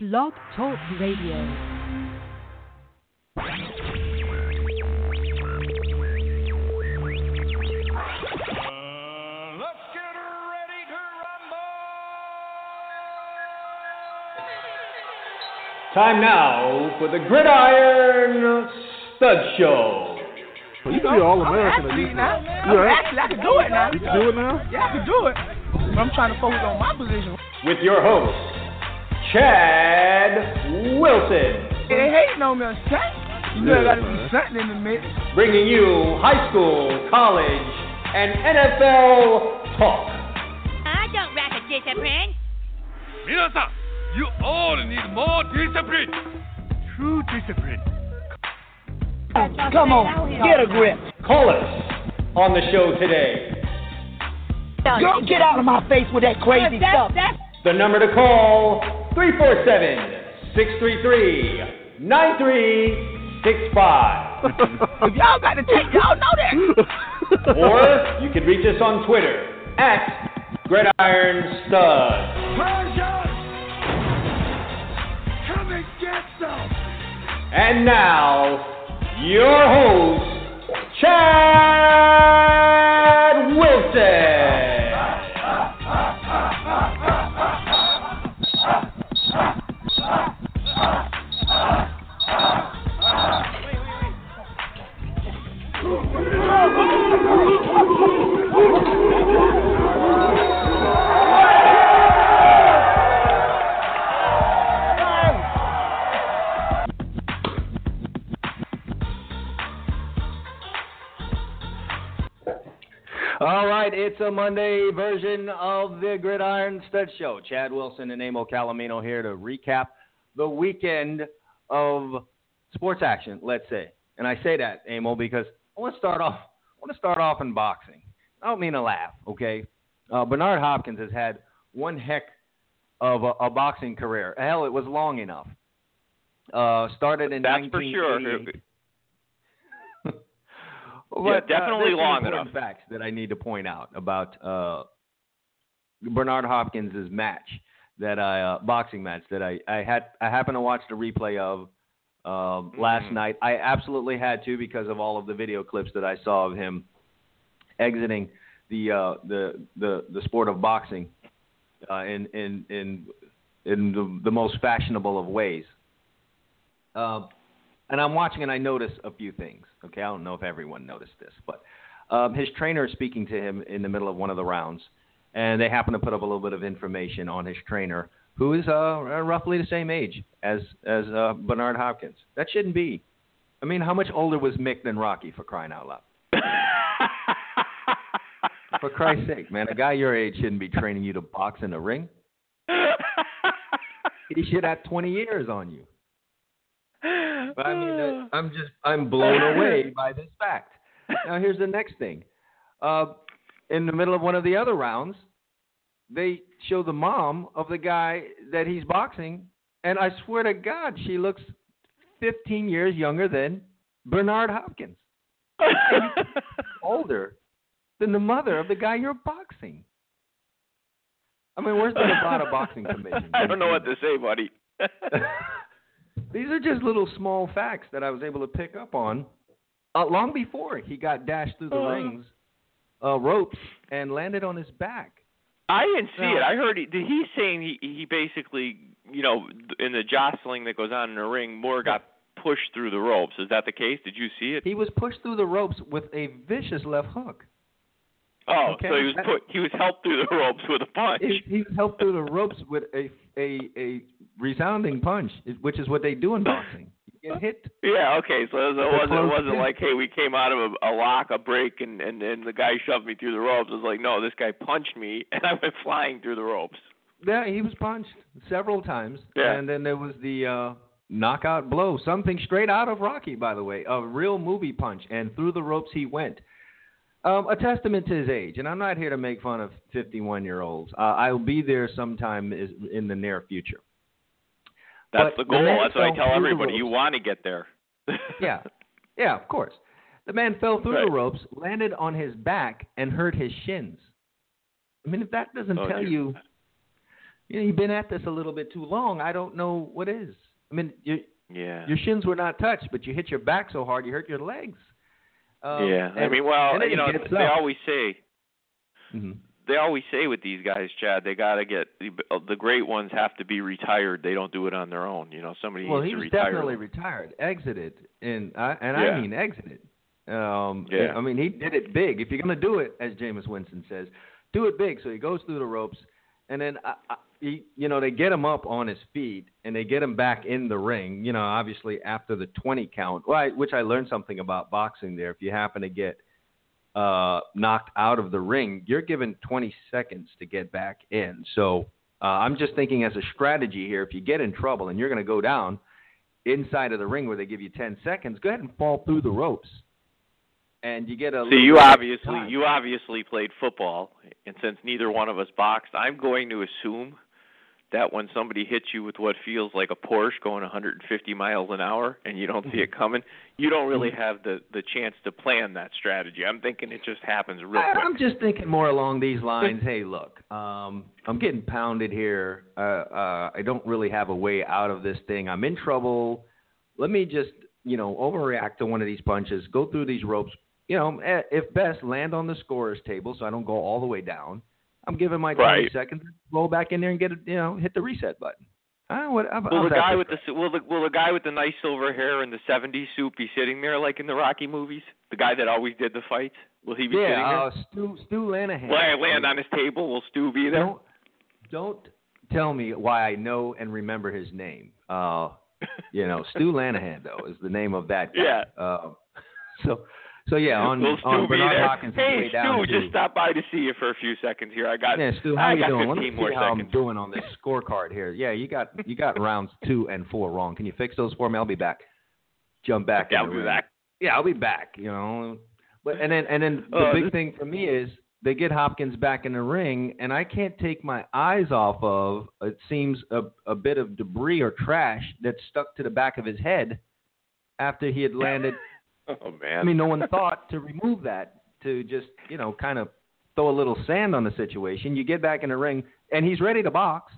Blog Talk Radio. Uh, let's get ready to rumble! Time now for the Gridiron Stud Show. So you can be all American. Actually, now, You right? actually, I can do it now. You can do it now? Yeah, I can do it. But I'm trying to focus on my position. with your host, Chad Wilson. It ain't no milk shake. You yeah, gotta do something in the mix. Bringing you high school, college, and NFL talk. I don't rap a discipline. Minasa, you all need more discipline. True discipline. Come on, get a grip. Call us on the show today. Don't get out of my face with that crazy that, stuff. That, the number to call 347 633 9365. If y'all got to take, y'all know that. Or you can reach us on Twitter at Gridiron Stud. Persian! Come and get some! And now, your host, Chad Wilson. Wait, wait, wait. All right, it's a Monday version of the Gridiron Stud Show. Chad Wilson and Amo Calomino here to recap the weekend of sports action, let's say. And I say that, Amo, because I want to start off. I want to start off in boxing. I don't mean to laugh, okay? Uh, Bernard Hopkins has had one heck of a, a boxing career. Hell, it was long enough. Uh, started in That's for sure. 1988. Yeah, uh, definitely some long enough. Facts that I need to point out about uh, Bernard Hopkins' match that I uh, boxing match that I I had I happened to watch the replay of um, last Mhm. night. I absolutely had to because of all of the video clips that I saw of him exiting the uh, the the the sport of boxing uh, in in in in the, the most fashionable of ways. Um, and I'm watching and I notice a few things. Okay, I don't know if everyone noticed this, but um, his trainer is speaking to him in the middle of one of the rounds, and they happen to put up a little bit of information on his trainer, who is uh, roughly the same age as as uh, Bernard Hopkins. That shouldn't be. I mean, how much older was Mick than Rocky for crying out loud? For Christ's sake, man, a guy your age shouldn't be training you to box in a ring. He should have 20 years on you. But I mean, uh, I'm just I'm blown away by this fact. Now here's the next thing. Uh, in the middle of one of the other rounds, they show the mom of the guy that he's boxing, and I swear to God, she looks 15 years younger than Bernard Hopkins, older than the mother of the guy you're boxing. I mean, where's the Nevada Boxing Commission? I don't know what to say, buddy. These are just little small facts that I was able to pick up on uh, long before he got dashed through the Uh. rings, uh, ropes, and landed on his back. I didn't see No. it. I heard he, he's saying he he basically, you know, in the jostling that goes on in the ring, Moore got pushed through the ropes. Is that the case? Did you see it? He was pushed through the ropes with a vicious left hook. Oh, okay. so he was put he was helped through the ropes with a punch. He, he was helped through the ropes with a a a resounding punch, which is what they do in boxing. You get hit. Yeah, okay. So it wasn't it wasn't like, hey, we came out of a, a lock, a break, and and and the guy shoved me through the ropes. It was like, no, this guy punched me, and I went flying through the ropes. Yeah, he was punched several times, Yeah. and then there was the uh, knockout blow, something straight out of Rocky, by the way, a real movie punch, and through the ropes he went. Um, a testament to his age, and I'm not here to make fun of 51 year olds. Uh, I'll be there sometime is, in the near future. That's But the the goal. man That's what I tell everybody. You want to get there. Yeah, yeah, of course. The man fell through Right. the ropes, landed on his back, and hurt his shins. I mean, if that doesn't Oh, tell dear. you you know, you've been at this a little bit too long. I don't know what is. I mean, your Yeah. your shins were not touched, but you hit your back so hard you hurt your legs. Um, yeah. I mean, well, you know, they up. always say Mhm. they always say with these guys, Chad, they got to get the great ones have to be retired. They don't do it on their own. You know, somebody Well, needs to retire. definitely them. retired, exited, and I and Yeah. I mean exited. Um, Yeah. I mean, he did it big. If you're going to do it, as Jameis Winston says, do it big. So he goes through the ropes, and then I, he, you know they get him up on his feet, and they get him back in the ring. You know, obviously after the 20 count, I, which I learned something about boxing there. If you happen to get uh, knocked out of the ring, you're given 20 seconds to get back in. So uh, I'm just thinking as a strategy here, if you get in trouble and you're going to go down inside of the ring where they give you 10 seconds, go ahead and fall through the ropes. And you get a So you obviously time. you obviously played football, and since neither one of us boxed, I'm going to assume that when somebody hits you with what feels like a Porsche going 150 miles an hour and you don't see it coming, you don't really have the the chance to plan that strategy. I'm thinking it just happens real I, quick. I'm just thinking more along these lines. hey, look, um, I'm getting pounded here. Uh, uh, I don't really have a way out of this thing. I'm in trouble. Let me just, you know, overreact to one of these punches. Go through these ropes. You know, if best, land on the scorer's table so I don't go all the way down. I'm giving my 20 Right. seconds. Roll back in there and get it. You know, hit the reset button. Ah, what, how, Will how's the guy for with the will the will the guy with the nice silver hair and the '70s suit be sitting there like in the Rocky movies? The guy that always did the fights? Will he be sitting there? Yeah, uh, Stu Stu Lanahan. Will I land on his table? Will Stu be there? Don't don't tell me why I know and remember his name. Uh, you know, Stu Lanahan though is the name of that guy. Yeah. Uh, so so yeah, on Will Stu on be Bernard? Hopkins' hey, way down Stu, just stop by to see you for a few seconds here. I got yeah, Stu, how I you got doing? Let me see how seconds. I'm doing on this scorecard here. Yeah, you got you got rounds two and four wrong. Can you fix those for me? I'll be back. Jump back. Yeah, I'll be back. Yeah, I'll be back. You know, but and then and then the Uh, big this- thing for me is they get Hopkins back in the ring, and I can't take my eyes off of it seems a a bit of debris or trash that stuck to the back of his head after he had landed. Oh man. I mean, no one thought to remove that to just you know kind of throw a little sand on the situation. You get back in the ring, and he's ready to box,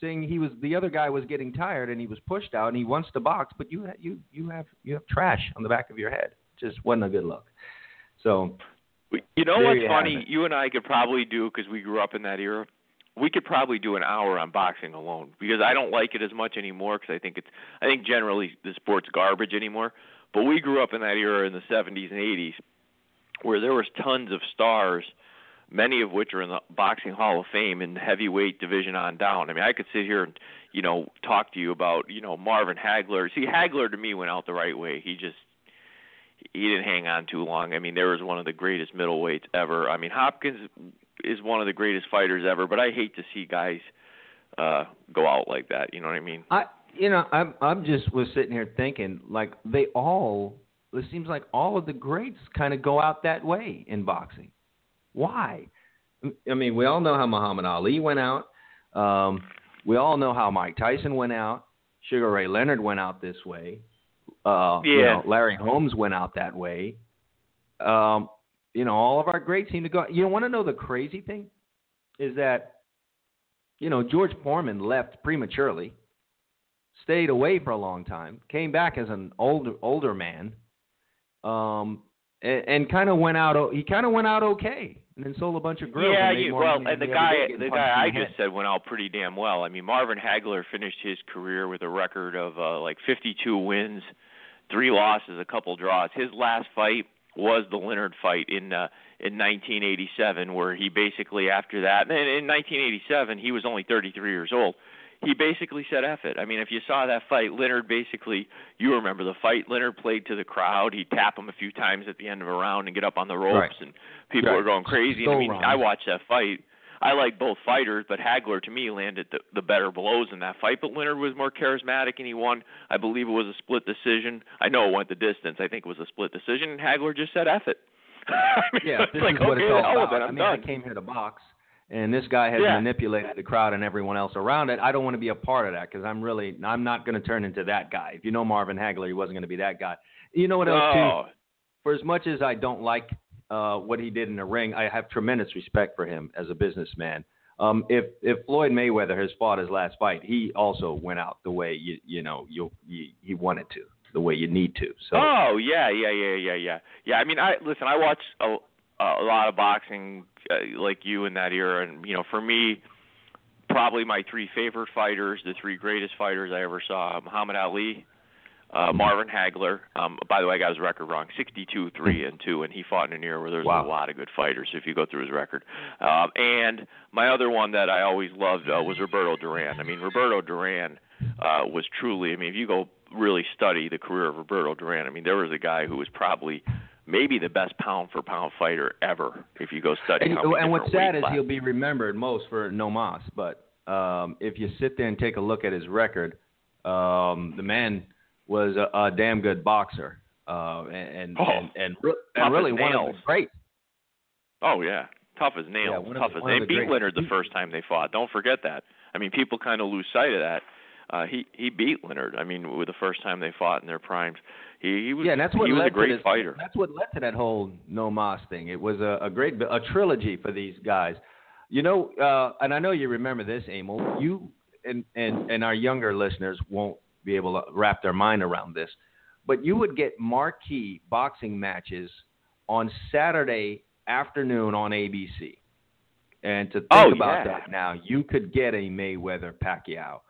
saying he was the other guy was getting tired and he was pushed out and he wants to box, but you you you have you have trash on the back of your head. Just wasn't a good look. So You know what's you funny? You and I could probably do because we grew up in that era. We could probably do an hour on boxing alone because I don't like it as much anymore because I think it's I think generally the sport's garbage anymore. But we grew up in that era in the 70s and 80s where there was tons of stars, many of which are in the boxing Hall of Fame in the heavyweight division on down. I mean, I could sit here and you know talk to you about you know Marvin Hagler. See, Hagler to me went out the right way. He just he didn't hang on too long. I mean, there was one of the greatest middleweights ever. I mean, Hopkins is one of the greatest fighters ever, but I hate to see guys uh go out like that. You know what I mean? I you know I'm I'm just was sitting here thinking like they all it seems like all of the greats kind of go out that way in boxing. Why? I mean, we all know how Muhammad Ali went out. Um, we all know how Mike Tyson went out. Sugar Ray Leonard went out this way. Uh, you Yeah. know, Larry Holmes went out that way. Um, you know, all of our greats seem to go. You want to know the crazy thing is that you know George Foreman left prematurely, stayed away for a long time, came back as an older older man, um, and, and kind of went out. He kind of went out okay, and then sold a bunch of grills. yeah, you, well, and the guy, the guy I the just said went out pretty damn well. I mean, Marvin Hagler finished his career with a record of uh, like 52 wins, three losses, a couple draws. His last fight was the Leonard fight in uh, in 1987, where he basically after that, and in 1987 he was only 33 years old. He basically said F it. I mean, if you saw that fight, Leonard basically, you remember the fight. Leonard played to the crowd. He'd tap him a few times at the end of a round and get up on the ropes, Right. and people Right. were going crazy. And I mean, rounds. I watched that fight. I like both fighters, but Hagler to me landed the, the better blows in that fight. But Leonard was more charismatic, and he won. I believe it was a split decision. I know it went the distance. I think it was a split decision, and Hagler just said "F it." I mean, Yeah, this like is what okay, it's all the hell with about. it, I mean, I came here to box, and this guy has Yeah. manipulated the crowd and everyone else around it. I don't want to be a part of that because I'm really, I'm not going to turn into that guy. If you know Marvin Hagler, he wasn't going to be that guy. You know what else too? Oh, For as much as I don't like uh, what he did in the ring, I have tremendous respect for him as a businessman. Um, if if Floyd Mayweather has fought his last fight, he also went out the way you you know you, you he wanted to, the way you need to. So Oh yeah, yeah, yeah, yeah, yeah. Yeah, I mean, I listen. I watched a, a lot of boxing, uh, like you in that era, and you know, for me, probably my three favorite fighters, the three greatest fighters I ever saw: Muhammad Ali, uh, Marvin Hagler. Um, by the way, I got his record wrong: 62, three, and two, and he fought in an era where there was Wow. a lot of good fighters. If you go through his record, um, and my other one that I always loved uh, was Roberto Duran. I mean, Roberto Duran uh, was truly. I mean, if you go really study the career of Roberto Duran, I mean, there was a guy who was probably maybe the best pound for pound fighter ever. If you go study and, many and what's sad is he'll be remembered most for no mas. But um, if you sit there and take a look at his record, um, the man was a, a damn good boxer, uh, and and Oh, and, and, and really one of the great. Oh yeah, tough as nails. Yeah, tough the- as they the beat great- Leonard the first time they fought. Don't forget that. I mean, people kind of lose sight of that. Uh, he he beat Leonard. I mean, with the first time they fought in their primes, he he was Yeah, and that's what he was a great to this, fighter. That's what led to that whole no mas thing. It was a, a great a trilogy for these guys. You know, uh, and I know you remember this, Emil. You and and and our younger listeners won't be able to wrap their mind around this, but you would get marquee boxing matches on Saturday afternoon on ABC. And to think Oh, about yeah. that now, you could get a Mayweather Pacquiao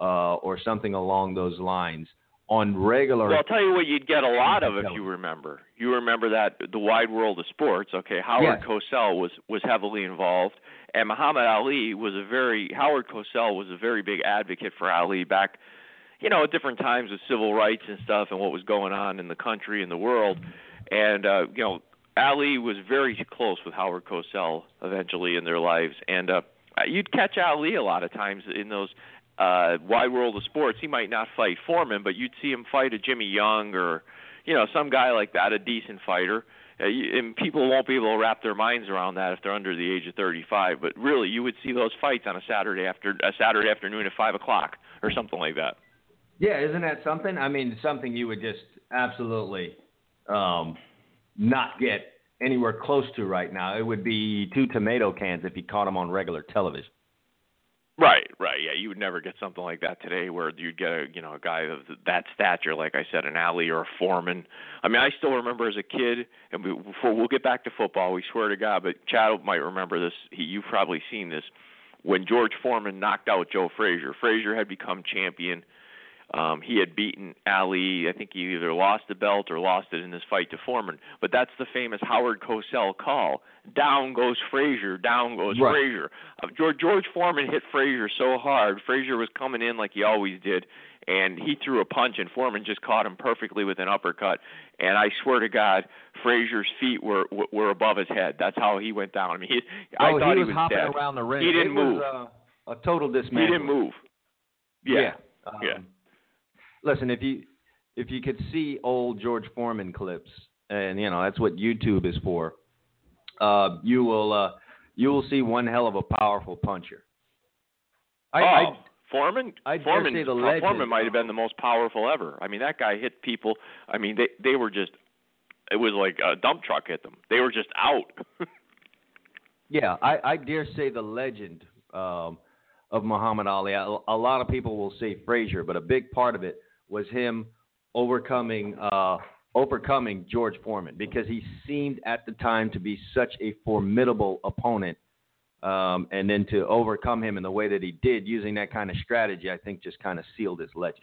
uh, or something along those lines on regular. Well, I'll tell you what you'd get a lot of if you remember. You remember that the wide world of sports. Okay, Howard Yes. Cosell was was heavily involved, and Muhammad Ali was a very Howard Cosell was a very big advocate for Ali back, you know, at different times with civil rights and stuff and what was going on in the country and the world, and uh, you know, Ali was very close with Howard Cosell eventually in their lives, and uh, you'd catch Ali a lot of times in those uh wide world of sports he might not fight Foreman but you'd see him fight a Jimmy Young or you know some guy like that a decent fighter uh, and people won't be able to wrap their minds around that if they're under the age of 35 but really you would see those fights on a Saturday after a Saturday afternoon at five o'clock or something like that Yeah, isn't that something? I mean, something you would just absolutely um, not get anywhere close to right now. It would be two tomato cans if you caught them on regular television. Right, right. Yeah, you would never get something like that today, where you'd get a you know a guy of that stature, like I said, an Ali or a Foreman. I mean, I still remember as a kid, and we, before we'll get back to football, we swear to God, but Chad might remember this. He, you've probably seen this when George Foreman knocked out Joe Frazier. Frazier had become champion. Um, he had beaten Ali. I think he either lost the belt or lost it in this fight to Foreman. But that's the famous Howard Cosell call. Down goes Frazier. Down goes Right. Frazier. Uh, George, George Foreman hit Frazier so hard. Frazier was coming in like he always did, and he threw a punch, and Foreman just caught him perfectly with an uppercut. And I swear to God, Frazier's feet were were- above his head. That's how he went down. I mean, he, I oh, thought he he was, hopping dead. around the ring. He didn't it move. Was, uh, a total He didn't move. Yeah. Um, Yeah. Listen, if you if you could see old George Foreman clips, and you know that's what YouTube is for, uh, you will uh, you will see one hell of a powerful puncher. I, oh, I Foreman. I dare Foreman. say the legend. Foreman might have been the most powerful ever. I mean, that guy hit people. I mean, they they were just. It was like a dump truck hit them. They were just out. Yeah, I, I dare say the legend um, of Muhammad Ali. A, a lot of people will say Frazier, but a big part of it was him overcoming uh, overcoming George Foreman because he seemed at the time to be such a formidable opponent. Um, and then to overcome him in the way that he did, using that kind of strategy, I think just kind of sealed his legend.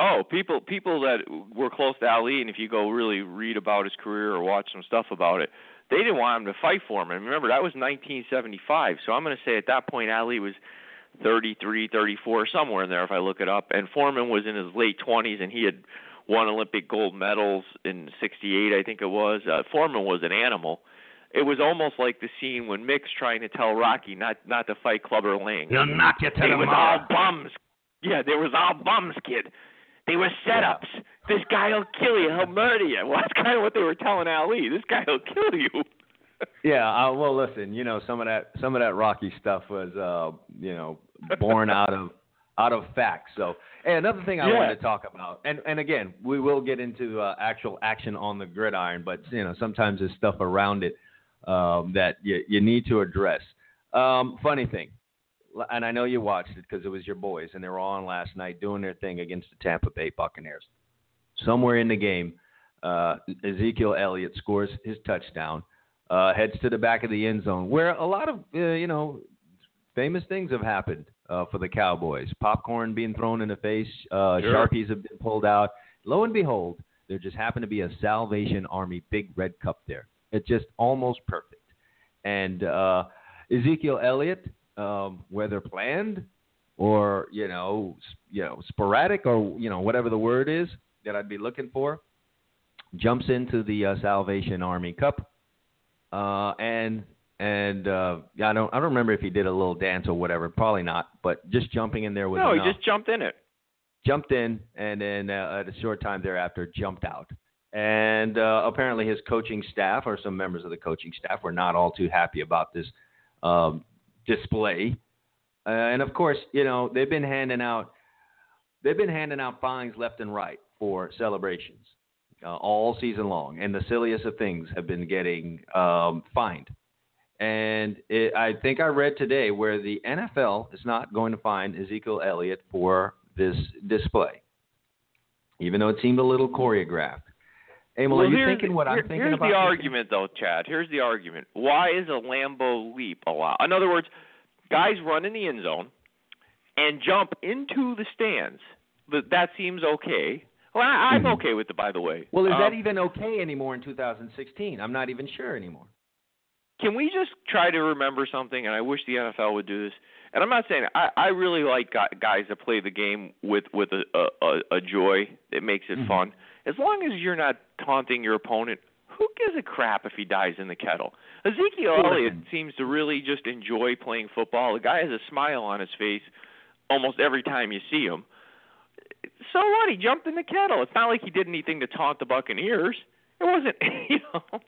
Oh, people people that were close to Ali, and if you go really read about his career or watch some stuff about it, they didn't want him to fight Foreman. And remember, that was 1975. So I'm going to say at that point, Ali was 33, 34, somewhere in there if I look it up. And Foreman was in his late 20s, and he had won Olympic gold medals in '68, I think it was. Uh, Foreman was an animal. It was almost like the scene when Mick's trying to tell Rocky not not to fight Clubber Lang. He'll knock you to They the was all bums. Yeah, they was all bums, kid. They were setups. This guy'll kill you. He'll murder you. Well, that's kind of what they were telling Ali. This guy'll kill you. Yeah, uh, well, listen, you know, some of that some of that Rocky stuff was, uh, you know, born out of out of facts. So, hey, another thing I Yeah. wanted to talk about, and and again, we will get into uh, actual action on the gridiron, but you know, sometimes there's stuff around it um, that you you need to address. Um, funny thing, and I know you watched it because it was your boys, and they were on last night doing their thing against the Tampa Bay Buccaneers. Somewhere in the game, uh, Ezekiel Elliott scores his touchdown, uh, heads to the back of the end zone, where a lot of uh, you know famous things have happened uh, for the Cowboys. Popcorn being thrown in the face, uh, Sure. Sharpies have been pulled out. Lo and behold, there just happened to be a Salvation Army big red cup there. It's just almost perfect. And uh, Ezekiel Elliott, um, whether planned or you know, you know, sporadic or you know whatever the word is that I'd be looking for, jumps into the uh, Salvation Army Cup, uh, and and uh, I don't I don't remember if he did a little dance or whatever. Probably not, but just jumping in there was no, he just jumped in it. jumped in, and then uh, at a short time thereafter jumped out. And uh, apparently, his coaching staff or some members of the coaching staff were not all too happy about this um, display. Uh, and of course, you know they've been handing out they've been handing out fines left and right for celebrations uh, all season long, and the silliest of things have been getting um, fined. And it, I think I read today where the NFL is not going to fine Ezekiel Elliott for this display, even though it seemed a little choreographed. Emil, well, are you thinking what here- I'm thinking here's about? the this? argument, though, Chad. Here's the argument. Why is a Lambeau leap allowed? In other words, guys run in the end zone and jump into the stands. That seems okay. Well, I, I'm okay with it, by the way. Well, is Um, that even okay anymore in 2016? I'm not even sure anymore. Can we just try to remember something? And I wish the NFL would do this. And I'm not saying I, I really like gu- guys that play the game with with a a, a, a joy that makes it Mhm. fun. As long as you're not taunting your opponent, who gives a crap if he dies in the kettle? Ezekiel Elliott seems to really just enjoy playing football. The guy has a smile on his face almost every time you see him. So what? He jumped in the kettle. It's not like he did anything to taunt the Buccaneers. It wasn't, you know.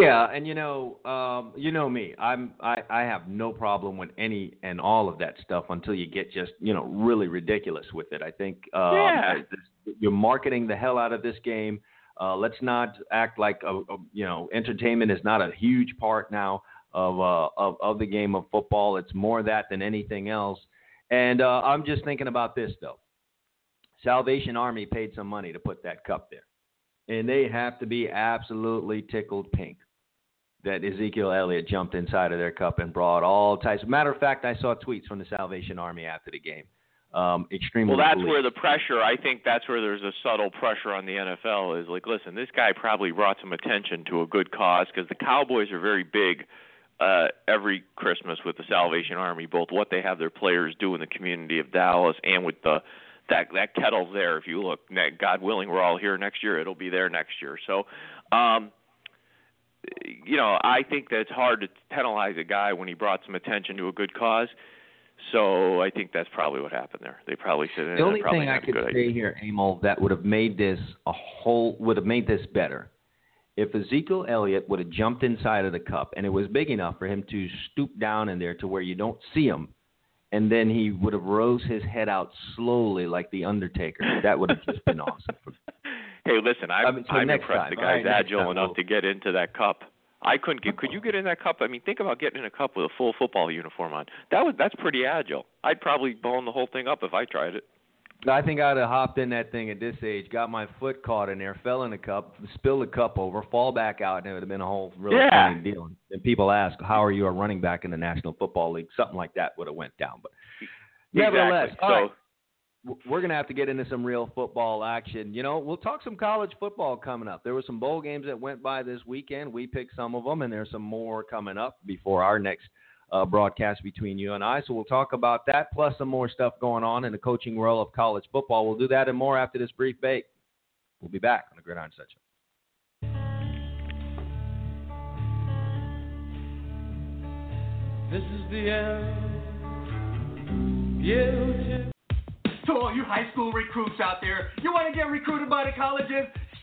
Yeah, and you know, um, you know me. I'm I, I have no problem with any and all of that stuff until you get just you know really ridiculous with it. I think um, Yeah. this- you're marketing the hell out of this game. Uh, let's not act like a, a, you know entertainment is not a huge part now of uh, of of the game of football. It's more that than anything else. And uh, I'm just thinking about this though. Salvation Army paid some money to put that cup there and they have to be absolutely tickled pink that Ezekiel Elliott jumped inside of their cup and brought all types. Matter of fact, I saw tweets from the Salvation Army after the game. Um, extremely. Well, that's where the pressure. I think that's where there's a subtle pressure on the NFL. Is like, listen, this guy probably brought some attention to a good cause because the Cowboys are very big uh, every Christmas with the Salvation Army, both what they have their players do in the community of Dallas and with the that that kettle's there. If you look, God willing, we're all here next year. It'll be there next year. So, um, you know, I think that it's hard to penalize a guy when he brought some attention to a good cause. So I think that's probably what happened there. They probably said eh, The only thing I could say idea. here, Emil, that would have made this a whole would have made this better. If Ezekiel Elliott would have jumped inside of the cup and it was big enough for him to stoop down in there to where you don't see him, and then he would have rose his head out slowly like the Undertaker, that would have just been awesome. Hey, listen, I'm, I mean, so I'm impressed. time, the guy's next agile time enough we'll- to get into that cup. I couldn't get. Could you get in that cup? I mean, think about getting in a cup with a full football uniform on. That was that's pretty agile. I'd probably bone the whole thing up if I tried it. I think I'd have hopped in that thing at this age, got my foot caught in there, fell in the cup, spilled the cup over, fall back out, and it would have been a whole really Yeah. funny deal. And people ask, "How are you a running back in the National Football League?" Something like that would have went down. But nevertheless, exactly. all so right, we're gonna have to get into some real football action. You know, we'll talk some college football coming up. There were some bowl games that went by this weekend. We picked some of them, and there's some more coming up before our next uh, broadcast between you and I. So we'll talk about that, plus some more stuff going on in the coaching world of college football. We'll do that and more after this brief break. We'll be back on the Gridiron Section. This is the end. You To all you high school recruits out there, you want to get recruited by the colleges?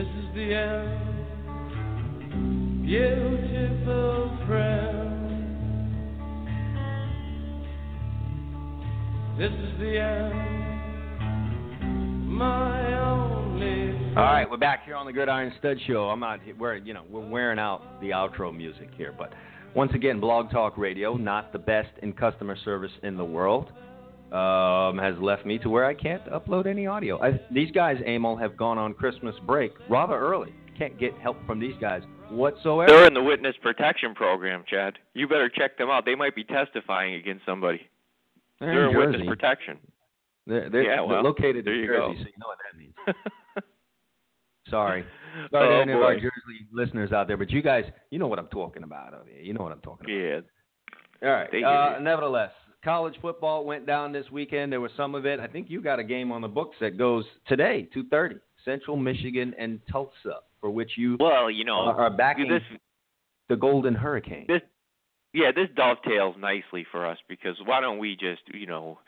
This is the end. Beautiful friend. This is the end. My only. All right, we're back here on the Gridiron Stud Show. I'm not. We're you know we're wearing out the outro music here, but once again, Blog Talk Radio, not the best in customer service in the world, um, has left me to where I can't upload any audio. I, these guys, Emil, have gone on Christmas break rather early. Can't get help from these guys whatsoever. They're in the witness protection program, Chad. You better check them out. They might be testifying against somebody. They're, They're in witness protection. They're, they're, Yeah, they're well, located there in you Jersey, go. so you know what that means. Sorry. Sorry to Oh, any of our. Jersey listeners out there, but you guys, you know what I'm talking about. You know what I'm talking about. Yeah. All right. Uh, nevertheless, college football went down this weekend. There was some of it. I think you got a game on the books that goes today, 2:30, Central Michigan and Tulsa, for which you Well, you know, are backing this the Golden Hurricane. this yeah, this dovetails nicely for us because why don't we just, you know,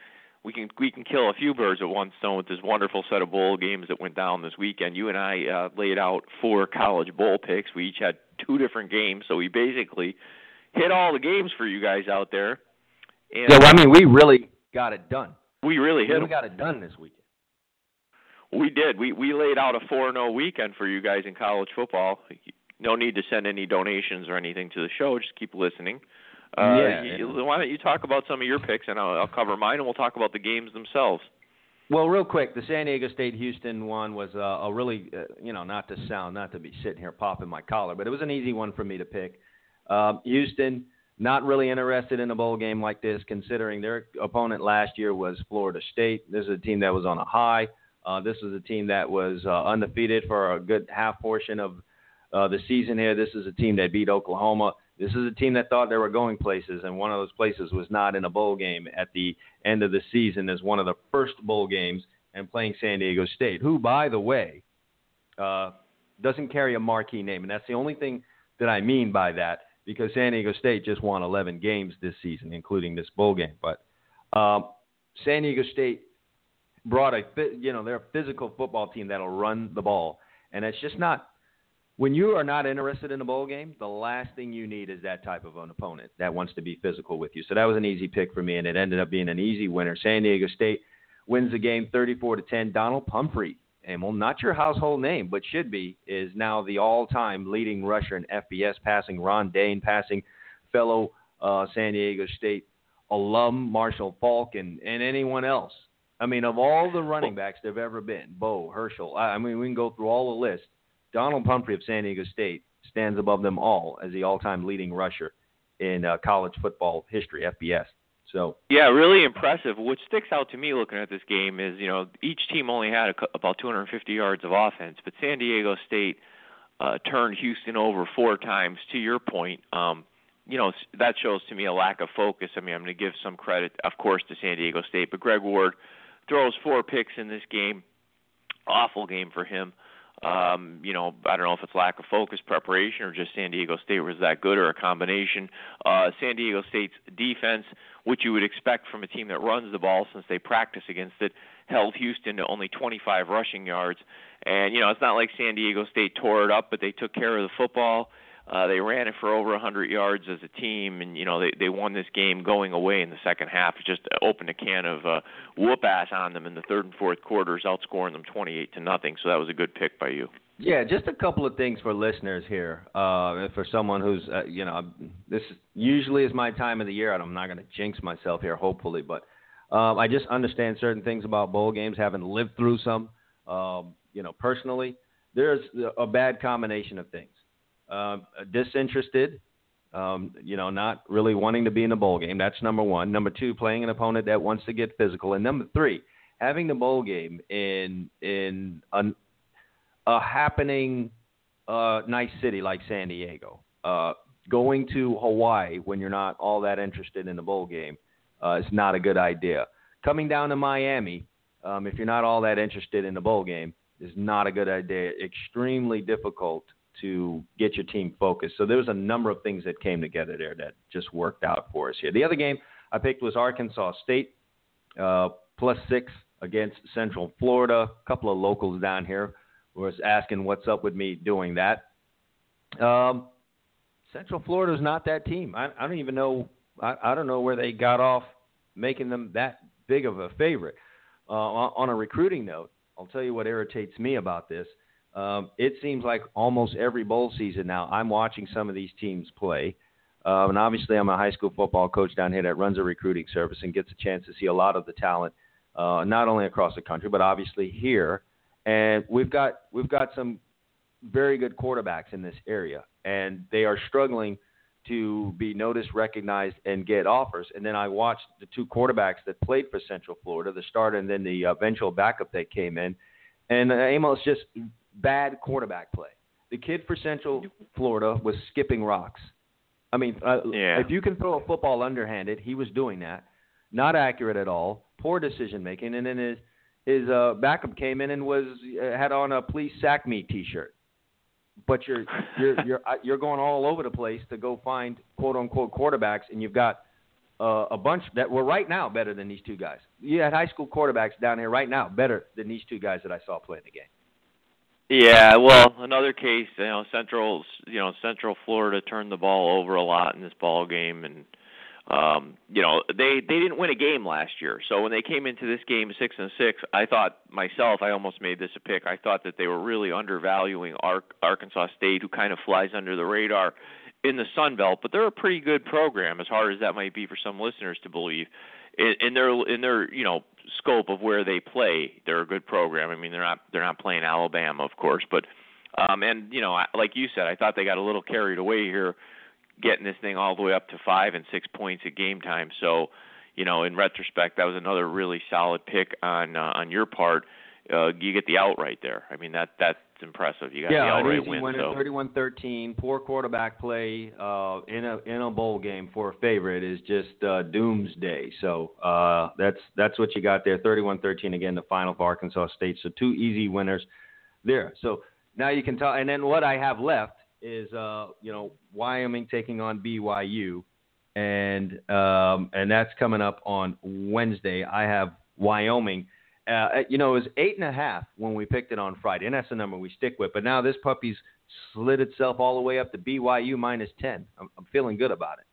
we can we can kill a few birds with one stone with this wonderful set of bowl games that went down this weekend. You and I uh, laid out four college bowl picks. We each had two different games, so we basically hit all the games for you guys out there. And yeah, well, I mean, we really got it done. we really hit We got it done this weekend. We did. We we laid out a four and zero weekend for you guys in college football. No need to send any donations or anything to the show. Just keep listening. Uh, Yeah, you-. Why don't you talk about some of your picks and I'll, I'll cover mine and we'll talk about the games themselves. Well, real quick, the San Diego State Houston one was uh, a really, uh, you know, not to sound, not to be sitting here popping my collar, but it was an easy one for me to pick. Um, Houston, not really interested in a bowl game like this, considering their opponent last year was Florida State. This is a team that was on a high. Uh, this is a team that was uh, undefeated for a good half portion of uh, the season here. This is a team that beat Oklahoma. This is a team that thought they were going places, and one of those places was not in a bowl game at the end of the season as one of the first bowl games and playing San Diego State, who, by the way, uh, doesn't carry a marquee name. And that's the only thing that I mean by that because San Diego State just won 11 games this season, including this bowl game. But um, San Diego State brought a, you know, they're a physical football team that'll run the ball. And it's just not when you are not interested in a bowl game, the last thing you need is that type of an opponent that wants to be physical with you. So that was an easy pick for me, and it ended up being an easy winner. San Diego State wins the game 34 to 10. Donald Pumphrey, and well, not your household name, but should be, is now the all-time leading rusher in FBS passing. Ron Dayne passing, fellow uh, San Diego State alum Marshall Faulk, and, and anyone else. I mean, of all the running backs there've ever been, Bo Herschel. I, I mean, we can go through all the list. Donald Pumphrey of San Diego State stands above them all as the all-time leading rusher in uh, college football history, FBS. So Yeah, really impressive. What sticks out to me looking at this game is, you know, each team only had a, about 250 yards of offense, but San Diego State uh, turned Houston over four times. To your point, um, you know, that shows to me a lack of focus. I mean, I'm going to give some credit, of course, to San Diego State, but Greg Ward throws four picks in this game. Awful game for him. Um, you know, I don't know if it's lack of focus, preparation, or just San Diego State was that good, or a combination. Uh, San Diego State's defense, which you would expect from a team that runs the ball since they practice against it, held Houston to only 25 rushing yards. And you know, it's not like San Diego State tore it up, but they took care of the football. Uh, they ran it for over 100 yards as a team, and you know they they won this game going away in the second half. It just opened a can of uh, whoop ass on them in the third and fourth quarters, outscoring them 28 to nothing. So that was a good pick by you. Yeah, just a couple of things for listeners here. Uh, for someone who's, uh, you know, this usually is my time of the year, and I'm not going to jinx myself here, hopefully, but um, I just understand certain things about bowl games, having lived through some, um, you know, personally. There's a bad combination of things. Uh, disinterested, um, you know, not really wanting to be in a bowl game. That's number one. Number two, playing an opponent that wants to get physical, and number three, having the bowl game in in an a happening uh, nice city like San Diego. Uh, going to Hawaii when you're not all that interested in the bowl game uh, is not a good idea. Coming down to Miami, um, if you're not all that interested in the bowl game, is not a good idea. Extremely difficult to get your team focused. So there was a number of things that came together there that just worked out for us here. The other game I picked was Arkansas State uh, plus six against Central Florida. A couple of locals down here was asking what's up with me doing that. Um, Central Florida is not that team. I, I don't even know. I, I don't know where they got off making them that big of a favorite. Uh, on, on a recruiting note, I'll tell you what irritates me about this. Um, it seems like almost every bowl season now, I'm watching some of these teams play. Uh, and obviously, I'm a high school football coach down here that runs a recruiting service and gets a chance to see a lot of the talent, uh, not only across the country but obviously here. And we've got we've got some very good quarterbacks in this area, and they are struggling to be noticed, recognized, and get offers. And then I watched the two quarterbacks that played for Central Florida, the starter and then the eventual backup that came in. And uh, Amos just bad quarterback play. The kid for Central Florida was skipping rocks. I mean, uh, Yeah. if you can throw a football underhanded, he was doing that. Not accurate at all. Poor decision making. And then his his uh, backup came in and was uh, had on a "Please sack me" T-shirt. But you're you're you're uh, you're going all over the place to go find quote unquote quarterbacks, and you've got uh, a bunch that were right now better than these two guys. You had high school quarterbacks down here right now better than these two guys that I saw play in the game. Yeah, well, another case, you know, Central, you know, Central Florida turned the ball over a lot in this ball game, and um, you know, they they didn't win a game last year. So when they came into this game six and six, I thought myself, I almost made this a pick. I thought that they were really undervaluing Ar- Arkansas State, who kind of flies under the radar in the Sun Belt, but they're a pretty good program, as hard as that might be for some listeners to believe. In, in their in their you know scope of where they play, they're a good program. I mean, they're not they're not playing Alabama, of course, but um, and you know, like you said, I thought they got a little carried away here, getting this thing all the way up to five and six points at game time. So, you know, in retrospect, that was another really solid pick on uh, on your part. Uh, you get the outright there. I mean, that that's impressive. You got the Yeah, an outright easy win. winner, So 31-13. Poor quarterback play uh, in a in a bowl game for a favorite is just uh, doomsday. So uh, that's that's what you got there. 31-13 again, the final for Arkansas State. So two easy winners there. So now you can tell. And then what I have left is uh, you know Wyoming taking on BYU, and um, and that's coming up on Wednesday. I have Wyoming. Uh, you know, it was eight and a half when we picked it on Friday, and that's the number we stick with. But now this puppy's slid itself all the way up to BYU minus ten. I'm, I'm feeling good about it.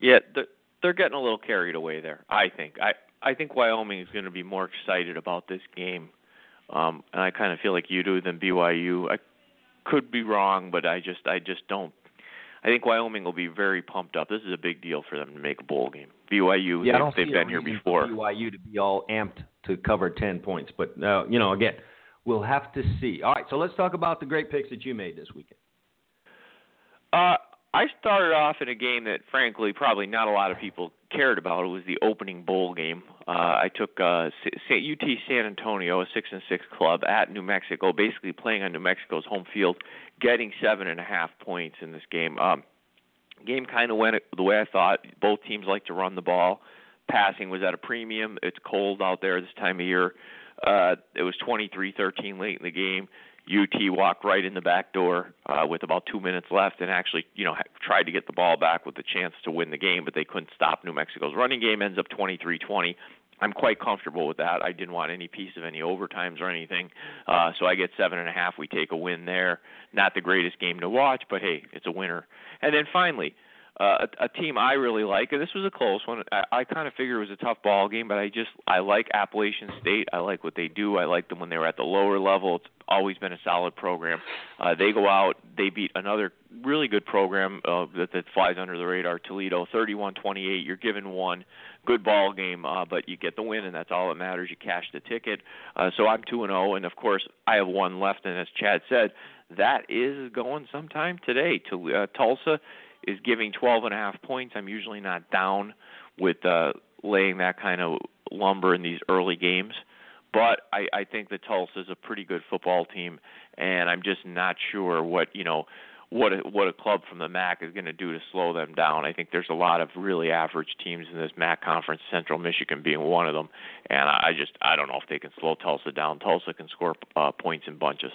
Yeah, they're, they're getting a little carried away there. I think. I I think Wyoming is going to be more excited about this game, um, and I kind of feel like you do than BYU. I could be wrong, but I just I just don't. I think Wyoming will be very pumped up. This is a big deal for them to make a bowl game. BYU, Yeah, I they, don't they've see been here before. For BYU to be all amped to cover ten points, but uh, you know, again, we'll have to see. All right, so let's talk about the great picks that you made this weekend. Uh, I started off in a game that, frankly, probably not a lot of people cared about. It was the opening bowl game. Uh, I took uh, UT San Antonio, a six and six club, at New Mexico, basically playing on New Mexico's home field, getting seven and a half points in this game. Um, game kind of went the way I thought. Both teams like to run the ball. Passing was at a premium. It's cold out there this time of year. Uh, it was 23-13 late in the game. UT walked right in the back door uh, with about two minutes left, and actually, you know, tried to get the ball back with the chance to win the game, but they couldn't stop New Mexico's running game. Ends up 23-20. I'm quite comfortable with that. I didn't want any piece of any overtimes or anything, uh, so I get seven and a half. We take a win there. Not the greatest game to watch, but hey, it's a winner. And then finally, uh, a, team I really like, and this was a close one. I, I kind of figured it was a tough ball game, but I just I like Appalachian State. I like what they do. I like them when they were at the lower level. It's always been a solid program. Uh, they go out, they beat another really good program uh, that, that flies under the radar, Toledo, 31-28. You're given one good ball game, uh, but you get the win, and that's all that matters. You cash the ticket. Uh, so I'm two and zero, and of course I have one left. And as Chad said, that is going sometime today. To uh, Tulsa is giving 12 and a half points. I'm usually not down with uh, laying that kind of lumber in these early games, but I, I think that Tulsa is a pretty good football team, and I'm just not sure what you know what a, what a club from the MAC is going to do to slow them down. I think there's a lot of really average teams in this MAC conference, Central Michigan being one of them, and I just I don't know if they can slow Tulsa down. Tulsa can score uh, points in bunches.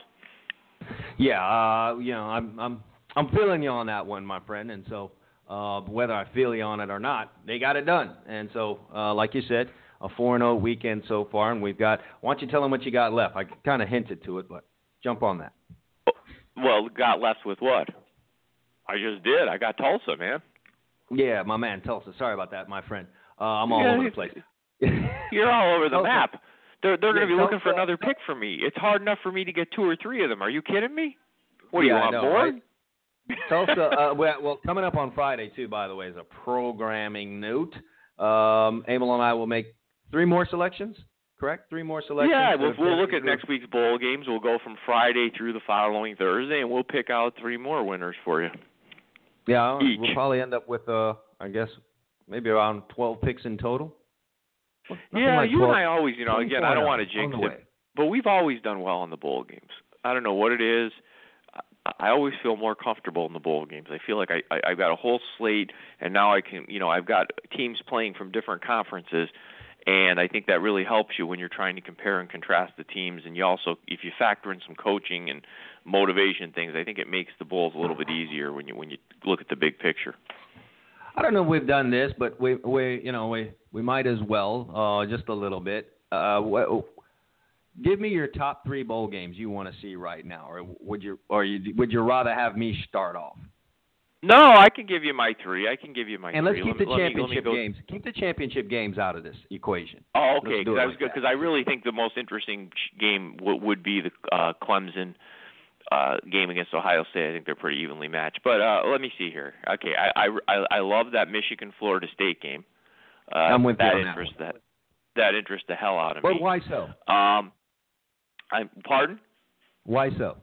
Yeah, uh, you know, I'm I'm I'm feeling you on that one, my friend, and so uh, whether I feel you on it or not, they got it done. And so, uh, like you said, a four and zero weekend so far, and we've got. Why don't you tell them what you got left? I kind of hinted to it, but jump on that. Well, got left with what? I just did. I got Tulsa, man. Yeah, my man Tulsa. Sorry about that, my friend. Uh, I'm all over the place. You're all over the Tulsa. map. They're they're going to Yeah, be looking for another pick for me. It's hard enough for me to get two or three of them. Are you kidding me? What do Yeah, you want know, board? right? Tulsa. Uh, well, well, coming up on Friday too. By the way, is a programming note. Um, Abel and I will make three more selections. Correct? Three more selections. Yeah, we'll, we'll look at next week's bowl games. We'll go from Friday through the following Thursday, and we'll pick out three more winners for you. Yeah, each. we'll probably end up with uh, I guess maybe around twelve picks in total. Well, yeah, like you 12 and I always, you know, again, I don't want to jinx it, but we've always done well in the bowl games. I don't know what it is. I- always feel more comfortable in the bowl games. I feel like I, I I've got a whole slate, and now I can, you know, I've got teams playing from different conferences, and I think that really helps you when you're trying to compare and contrast the teams. And you also, if you factor in some coaching and motivation things, I think it makes the bowls a little bit easier when you when you look at the big picture. I don't know if we've done this, but we we you know we we might as well uh, just a little bit. Uh, give me your top three bowl games you want to see right now, or would you or you, would you rather have me start off? No, I can give you my three. I can give you my And let's three. keep the Let me- let me- let me championship games. Keep the championship games out of this equation. Oh, okay. it I was like good because I really think the most interesting game w- would be the uh, Clemson uh, game against Ohio State. I think they're pretty evenly matched. But uh, let me see here. Okay, I I I, I love that Michigan Florida State game. Uh, I'm with you that on that interests one. that that interests the hell out of But me. But why so? Um, I pardon. Why so?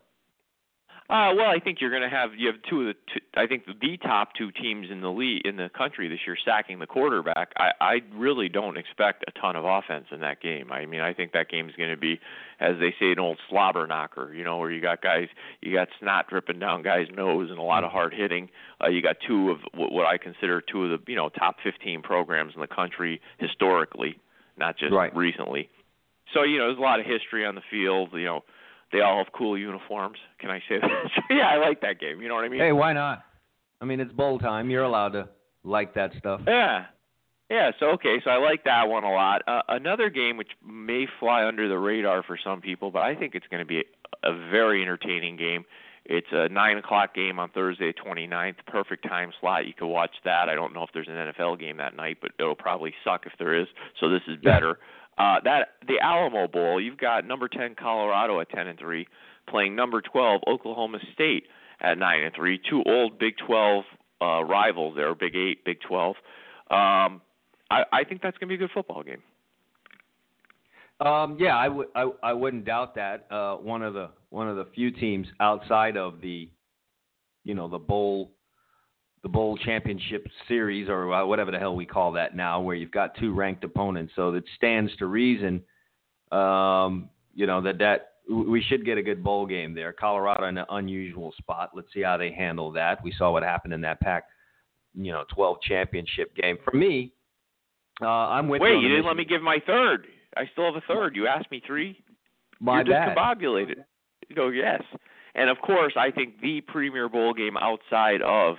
Uh, well, I think you're going to have you have two of the two, I think the top two teams in the league in the country this year sacking the quarterback. I I really don't expect a ton of offense in that game. I mean, I think that game's going to be, as they say, an old slobber knocker. You know, where you got guys, you got snot dripping down guys' nose and a lot of hard hitting. Uh, you got two of what, what I consider two of the you know top 15 programs in the country historically, not just Right. recently. So you know, there's a lot of history on the field. You know, they all have cool uniforms. Can I say that? yeah, I like that game. You know what I mean? Hey, why not? I mean, it's bowl time. You're allowed to like that stuff. Yeah. Yeah, so okay, so I like that one a lot. Uh, another game which may fly under the radar for some people, but I think it's going to be a, a very entertaining game. It's a nine o'clock game on Thursday, 29th. Perfect time slot. You can watch that. I don't know if there's an NFL game that night, but it'll probably suck if there is. So this is better. Uh, that the Alamo Bowl. You've got number 10 Colorado at 10 and three, playing number 12 Oklahoma State at nine and three. Two old Big 12 uh, rivals there, Big Eight, Big 12. Um, I, I think that's going to be a good football game. Um, yeah, I would. I, I wouldn't doubt that. Uh, one of the one of the few teams outside of the, you know, the bowl, the bowl championship series or whatever the hell we call that now, where you've got two ranked opponents. So it stands to reason, um, you know, that that we should get a good bowl game there. Colorado in an unusual spot. Let's see how they handle that. We saw what happened in that pack, you know, 12 championship game. For me, uh, I'm with Wait, you. you didn't let me give my third. I still have a third. You asked me three. My You're bad. discombobulated. You go, yes. And of course, I think the premier bowl game outside of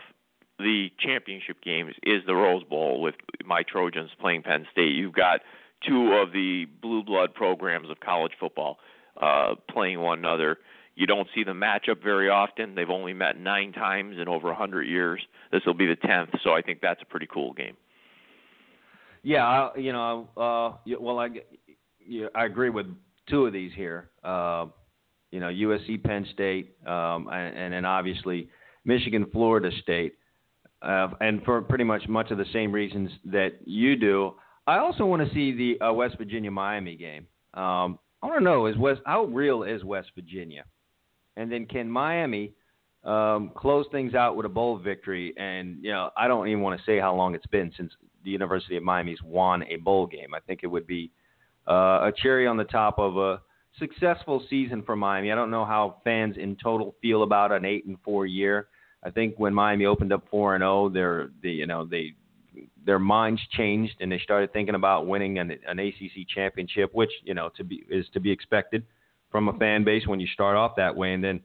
the championship games is the Rose Bowl with my Trojans playing Penn State. You've got two of the blue blood programs of college football uh, playing one another. You don't see them match up very often. They've only met nine times in over a 100 years. This will be the 10th, so I think that's a pretty cool game. Yeah, I, you know, uh, well, I, yeah, I agree with two of these here. Uh, you know, USC, Penn State, um, and, and then obviously Michigan, Florida State, uh, and for pretty much much of the same reasons that you do. I also want to see the uh, West Virginia Miami game. Um, I want to know is West how real is West Virginia, and then can Miami um, close things out with a bowl victory? And you know, I don't even want to say how long it's been since the University of Miami's won a bowl game. I think it would be uh, a cherry on the top of a successful season for Miami. I don't know how fans in total feel about an eight and four year, I think when Miami opened up four and zero, their the you know they their minds changed and they started thinking about winning an, an ACC championship, which you know to be is to be expected from a fan base when you start off that way, and then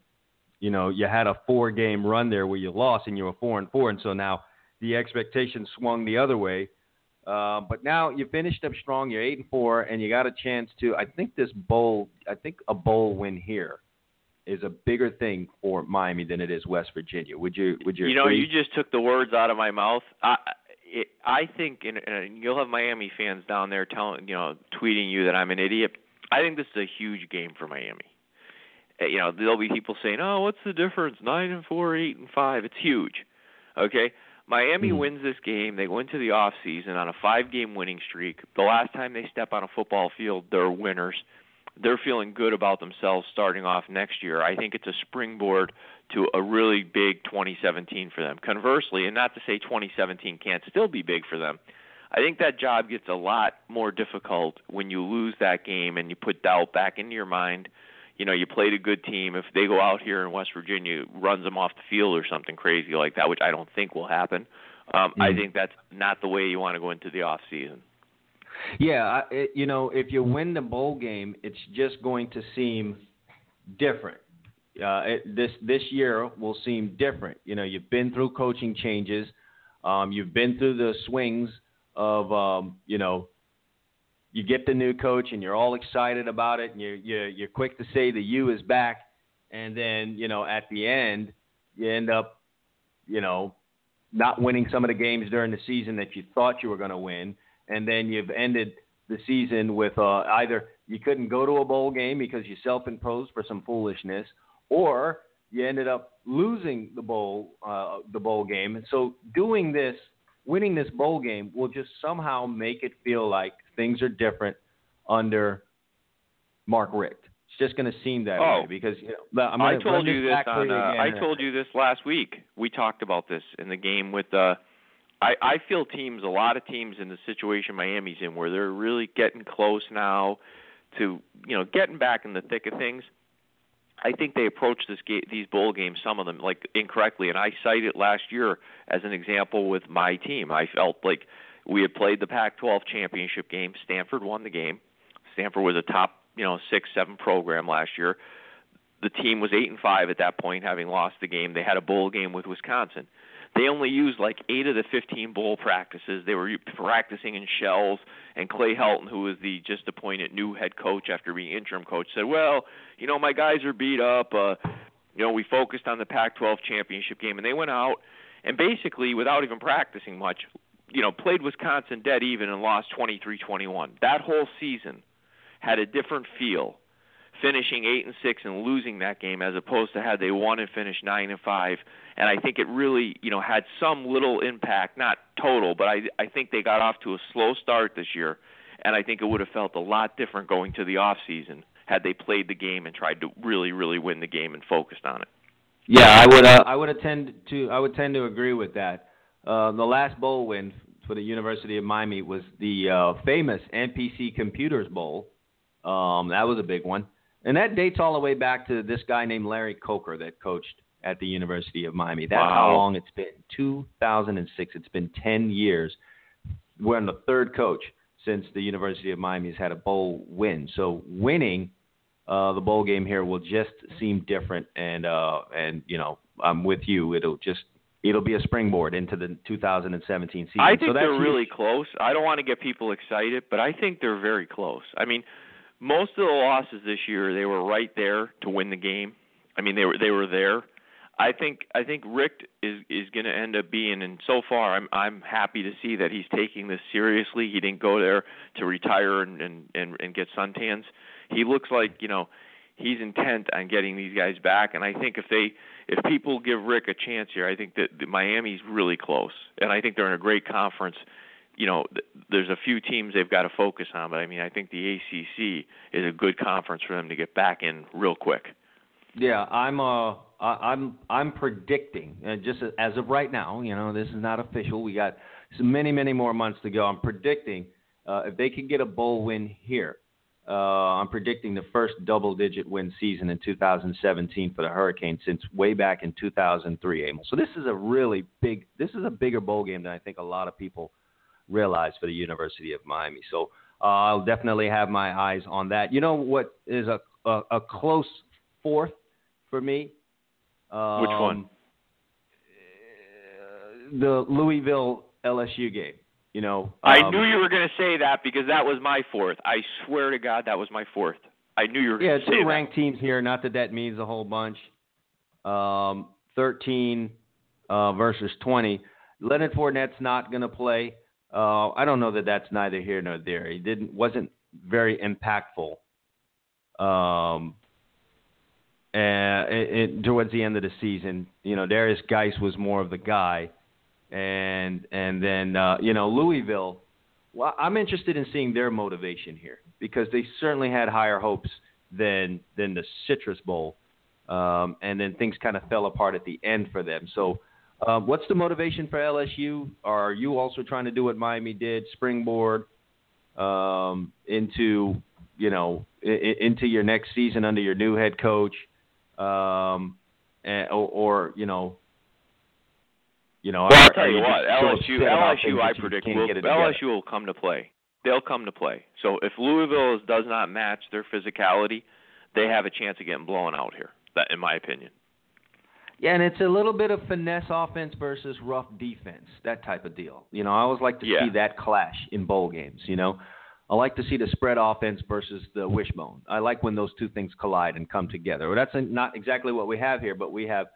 you know you had a four game run there where you lost and you were four and four, and so now the expectation swung the other way. Uh, but now you finished up strong. You're eight and four, and you got a chance to. I think this bowl. I think a bowl win here is a bigger thing for Miami than it is West Virginia. Would you? Would you? You know, agree? you just took the words out of my mouth. I it, I think, and, and you'll have Miami fans down there telling, you know, tweeting you that I'm an idiot. I think this is a huge game for Miami. Uh, You know, there'll be people saying, "Oh, what's the difference? Nine and four, eight and five. It's huge." Okay, Miami Mhm. wins this game. They go into the off season on a five-game winning streak. The last time they step on a football field, they're winners. They're feeling good about themselves starting off next year. I think it's a springboard to a really big 2017 for them. Conversely, and not to say 2017 can't still be big for them, I think that job gets a lot more difficult when you lose that game and you put doubt back into your mind. You know, you played a good team. If they go out here in West Virginia, runs them off the field or something crazy like that, which I don't think will happen. Um, I Mhm. think that's not the way you want to go into the off season. Yeah, it, you know, if you win the bowl game, it's just going to seem different. Uh, it, this this year will seem different. You know, you've been through coaching changes, um, you've been through the swings of, um, you know, you get the new coach and you're all excited about it, and you're you're, you're quick to say the U is back, and then you know at the end you end up, you know, not winning some of the games during the season that you thought you were going to win and then you've ended the season with uh, either you couldn't go to a bowl game because you self-imposed for some foolishness, or you ended up losing the bowl uh, the bowl game. And so doing this, winning this bowl game, will just somehow make it feel like things are different under Mark Richt. It's just going to seem that Oh. way because you know, I'm I told you this on. Uh. I told you this last week. We talked about this in the game with. Uh, I I feel teams, a lot of teams in the situation Miami's in, where they're really getting close now to you know getting back in the thick of things. I think they approach this ga- these bowl games, some of them like incorrectly, and I cite it last year as an example with my team. I felt like we had played the Pac-12 championship game. Stanford won the game. Stanford was a top, you know, six, seven program last year. The team was eight and five at that point, having lost the game. They had a bowl game with Wisconsin. They only used like eight of the 15 bowl practices. They were practicing in shells, and Clay Helton, who was the just appointed new head coach after being interim coach, said, "Well, you know, my guys are beat up. Uh, you know, we focused on the Pac-12 championship game, and they went out and basically, without even practicing much, you know, played Wisconsin dead even and lost 23-21. That whole season had a different feel." Finishing eight and six and losing that game as opposed to had they won and finished nine and five. And I think it really, you know, had some little impact, not total, but I I think they got off to a slow start this year, and I think it would have felt a lot different going to the off season had they played the game and tried to really, really win the game and focused on it. Yeah, I would. Uh, I would attend to. I would tend to agree with that. Uh, the last bowl win for the University of Miami was the uh, famous MPC Computers Bowl. Um, that was a big one, and that dates all the way back to this guy named Larry Coker that coached at the University of Miami. That's how long it's been. 2006. It's been 10 years. We're on the third coach since the University of Miami has had a bowl win. So winning uh, the bowl game here will just seem different, and uh, and you know I'm with you. It'll just it'll be a springboard into the 2017 season. I think so that's they're really huge. close. I don't want to get people excited, but I think they're very close. I mean, most of the losses this year, they were right there to win the game. I mean, they were they were there. I think I think Richt is is going to end up being, and so far, I'm I'm happy to see that he's taking this seriously. He didn't go there to retire and and and, and get suntans. He looks like you know he's intent on getting these guys back, and I think if they if people give Richt a chance here, I think that, Miami's really close, and I think they're in a great conference. You know, th- there's a few teams they've got to focus on, but I mean, I think the ACC is a good conference for them to get back in real quick. Yeah, I'm uh I'm I'm predicting uh, just as of right now. You know, this is not official. We got many many more months to go. I'm predicting uh, if they can get a bowl win here, Uh, I'm predicting the first double-digit win season in 2017 for the Hurricanes since way back in 2003, Emil. So this is a really big. This is a bigger bowl game than I think a lot of people realize for the University of Miami. So uh, I'll definitely have my eyes on that. You know what is a a, a close fourth for me? Um, Which one? The Louisville LSU game. You know, I um, knew you were going to say that because that was my fourth. I swear to God, that was my fourth. I knew you were going Yeah, to say two that. ranked teams here. Not that that means a whole bunch. Um, 13 uh, versus 20. Leonard Fournette's not going to play. Uh, I don't know that that's neither here nor there. He didn't wasn't very impactful. Um, and it, it, towards the end of the season, you know, Derrius Guice was more of the guy, and and then uh, you know Louisville. Well, I'm interested in seeing their motivation here because they certainly had higher hopes than than the Citrus Bowl, um, and then things kind of fell apart at the end for them. So, um, what's the motivation for LSU? Are you also trying to do what Miami did, springboard um, into you know I- into your next season under your new head coach, um, and, or, or you know. You know, Well, I'll tell you what, LSU, upset about things LSU, I predict will, get? LSU will come to play. They'll come to play. So if Louisville does not match their physicality, they have a chance of getting blown out here. That, in my opinion. Yeah, and it's a little bit of finesse offense versus rough defense, that type of deal. You know, I always like to Yeah. see that clash in bowl games. You know, I like to see the spread offense versus the wishbone. I like when those two things collide and come together. Well, that's not exactly what we have here, but we have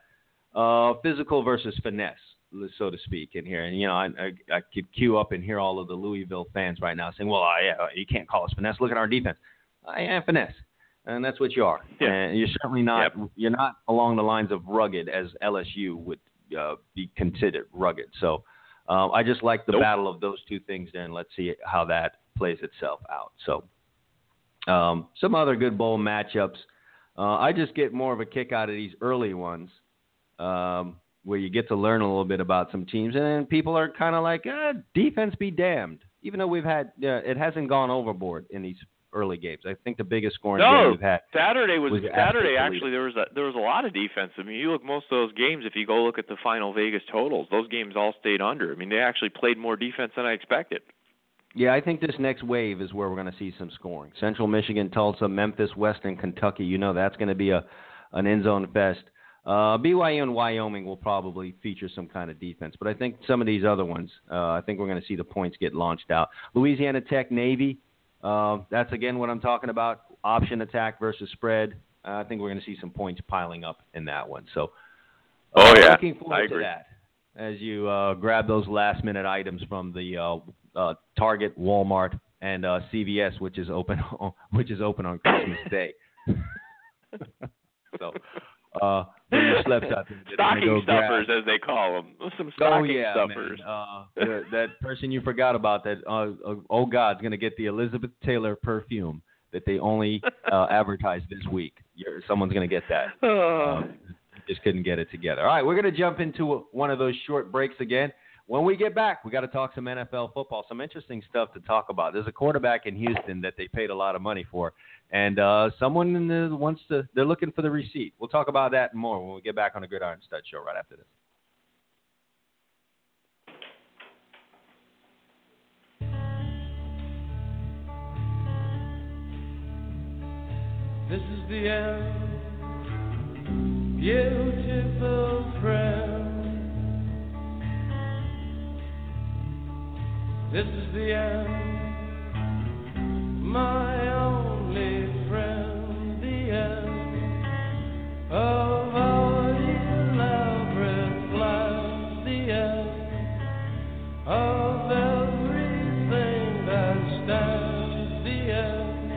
uh, physical versus finesse, so to speak, in here. And you know, I, I, I could queue up and hear all of the Louisville fans right now saying, "Well, uh, yeah, you can't call us finesse. Look at our defense." I am finesse, and that's what you are. Yeah. And you're certainly not. yep. You're not along the lines of rugged as LSU would uh, be considered rugged. So um, I just like the Nope. battle of those two things. Then let's see how that plays itself out. So um, some other good bowl matchups. Uh, I just get more of a kick out of these early ones. Um, where you get to learn a little bit about some teams, and then people are kind of like, ah, defense be damned. Even though we've had, uh, it hasn't gone overboard in these early games. I think the biggest scoring game No, we've had. Saturday was, was Saturday. Actually, there was a, there was a lot of defense. I mean, you look most of those games. If you go look at the final Vegas totals, those games all stayed under. I mean, they actually played more defense than I expected. Yeah, I think this next wave is where we're going to see some scoring. Central Michigan, Tulsa, Memphis, Western Kentucky. You know that's going to be a an end zone fest. Uh, BYU and Wyoming will probably feature some kind of defense, but I think some of these other ones, uh, I think we're going to see the points get launched out. Louisiana Tech, Navy. Uh, that's again what I'm talking about: option attack versus spread. Uh, I think we're going to see some points piling up in that one. So, Oh, uh, yeah. looking forward I to that as you uh, grab those last minute items from the uh, uh, Target, Walmart, and uh, CVS, which is open which is open on Christmas Day. so, bring your out there. They're gonna Stocking go grab- stuffers, as they call them. Some Oh stocking yeah, stuffers. Uh, the, that person you forgot about that. Uh, uh, oh God's gonna get the Elizabeth Taylor perfume that they only uh, advertised this week. You're, someone's gonna get that. Oh. Um, just couldn't get it together. All right, we're going to jump into one of those short breaks again. When we get back, we got to talk some NFL football, some interesting stuff to talk about. There's a quarterback in Houston that they paid a lot of money for, and uh, someone the, wants to. They're looking for the receipt. We'll talk about that more when we get back on the Gridiron Stud Show right after this. This is the end, beautiful friend. This is the end, my only friend. The end of our elaborate plans. The end of everything that stands. The end.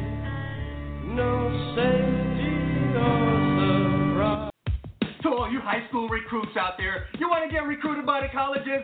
No safety or surprise. To all you high school recruits out there, you want to get recruited by the colleges?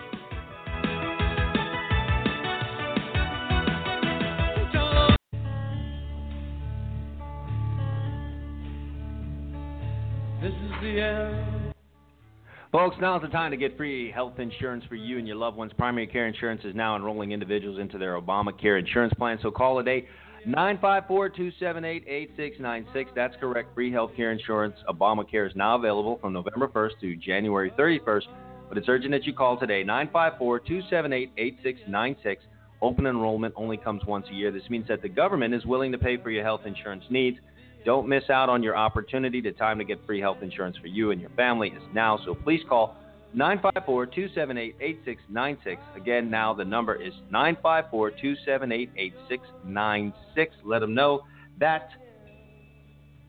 Folks, now's the time to get free health insurance for you and your loved ones. Primary Care Insurance is now enrolling individuals into their Obamacare insurance plan. So call today, 954-278-8696. That's correct. Free health care insurance. Obamacare is now available from November 1st to January 31st. But it's urgent that you call today, 954-278-8696. Open enrollment only comes once a year. This means that the government is willing to pay for your health insurance needs. Don't miss out on your opportunity. The time to get free health insurance for you and your family is now. So please call 954 278 8696. Again, now the number is 954 278 8696. Let them know that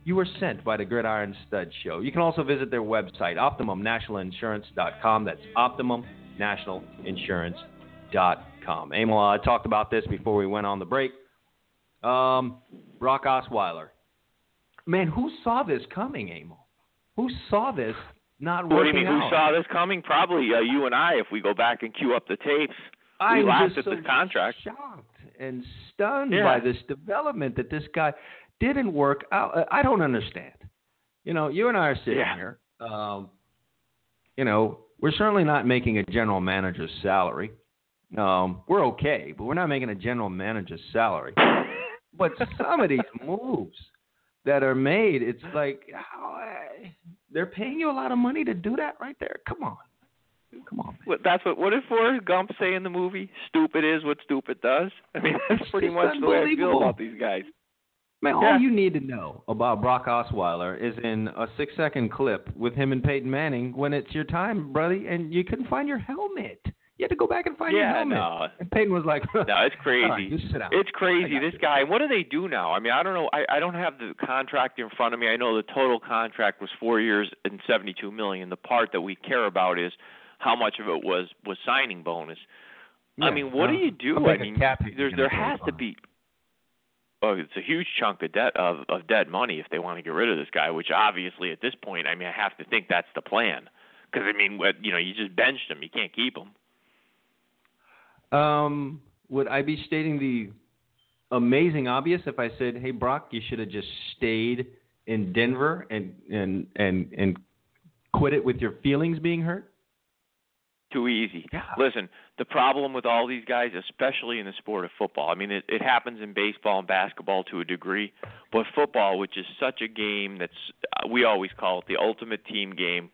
you were sent by the Gridiron Stud Show. You can also visit their website, OptimumNationalInsurance.com. That's OptimumNationalInsurance.com. Emil, I talked about this before we went on the break. Um, Brock Osweiler. Man, who saw this coming, Emil? Who saw this not working? What do you mean? Who saw this coming? Probably uh, you and I, if we go back and queue up the tapes. I'm we laughed at so this contract. shocked and stunned Yeah. by this development that this guy didn't work out. Uh, I don't understand. You know, you and I are sitting Yeah. here. Um, you know, we're certainly not making a general manager's salary. Um, we're okay, but we're not making a general manager's salary. But some of these moves that are made, it's like uh, they're paying you a lot of money to do that right there. Come on, come on. What, that's what. What did Forrest Gump say in the movie? Stupid is what stupid does. I mean, that's pretty just much the way I feel about these guys. Man, Yeah. all you need to know about Brock Osweiler is in a six second clip with him and Peyton Manning when it's your time, buddy, and you couldn't find your helmet. You had to go back and find your Yeah, helmet. no. And Peyton was like, No, it's crazy. Right, you sit down. It's crazy. This you. guy. What do they do now? I mean, I don't know. I, I don't have the contract in front of me. I know the total contract was four years and seventy-two million. The part that we care about is how much of it was was signing bonus. I mean, what do you do? I mean, cap hit there you there has to be. Oh, it's a huge chunk of debt of of dead money if they want to get rid of this guy. Which obviously at this point, I mean, I have to think that's the plan. Because I mean, what- you know, you just benched him. You can't keep him. Um, would I be stating the amazing obvious if I said, "Hey, Brock, you should have just stayed in Denver and and and and quit it with your feelings being hurt"? too easy. Yeah. Listen, the problem with all these guys, especially in the sport of football, I mean, it, it happens in baseball and basketball to a degree, but football, which is such a game that's, uh, we always call it the ultimate team game,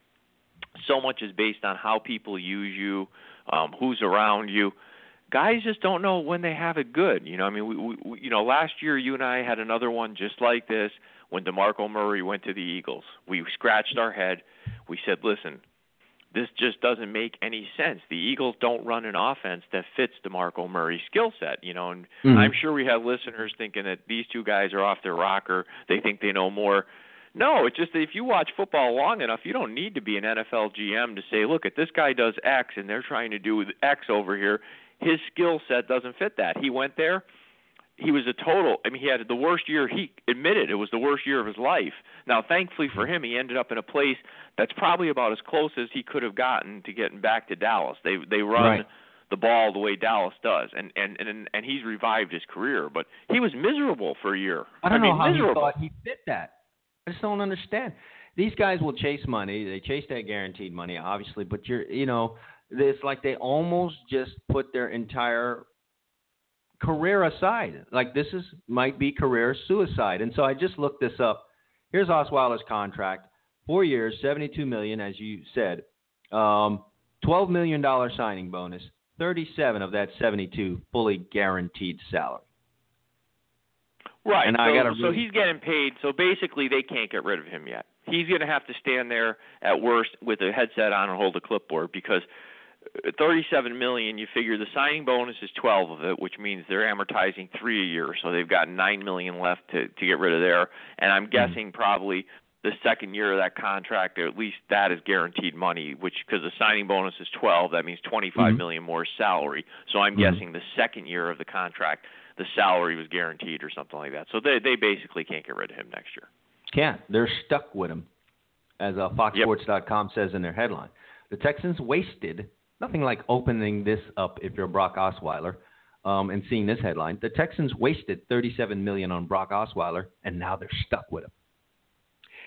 so much is based on how people use you, um, who's around you. Guys just don't know when they have it good. You know, I mean, we, we, we you know, last year you and I had another one just like this when DeMarco Murray went to the Eagles. We scratched our head. We said, listen, this just doesn't make any sense. The Eagles don't run an offense that fits DeMarco Murray's skill set, you know, and Mhm. I'm sure we have listeners thinking that these two guys are off their rocker. They think they know more. No, it's just that if you watch football long enough, you don't need to be an NFL GM to say, look, at this guy does X and they're trying to do X over here. His skill set doesn't fit that. He went there. He was a total. I mean, he had the worst year. He admitted it was the worst year of his life. Now, thankfully for him, he ended up in a place that's probably about as close as he could have gotten to getting back to Dallas. They they run Right. the ball the way Dallas does, and and and and he's revived his career. But he was miserable for a year. I don't mean, know how miserable. he thought he fit that. I just don't understand. These guys will chase money. They chase that guaranteed money, obviously, but you're, you know, it's like they almost just put their entire career aside. Like this is might be career suicide. And so I just looked this up. Here's Osweiler's contract: four years, seventy-two million, as you said, um, twelve million dollar signing bonus, thirty-seven of that seventy-two fully guaranteed salary. Right. And so, I gotta so he's getting paid. So basically, they can't get rid of him yet. He's going to have to stand there at worst with a headset on and hold a clipboard because 37 million. You figure the signing bonus is 12 of it, which means they're amortizing three a year. So they've got nine million left to to get rid of there. And I'm guessing probably the second year of that contract, or at least that is guaranteed money. Which because the signing bonus is 12, that means 25 Mhm. million more salary. So I'm Mhm. guessing the second year of the contract the salary was guaranteed or something like that. So they they basically can't get rid of him next year. Can't. They're stuck with him, as uh, Yep. FoxSports.com says in their headline. The Texans wasted nothing like opening this up if you're Brock Osweiler um, and seeing this headline. The Texans wasted 37 million on Brock Osweiler, and now they're stuck with him.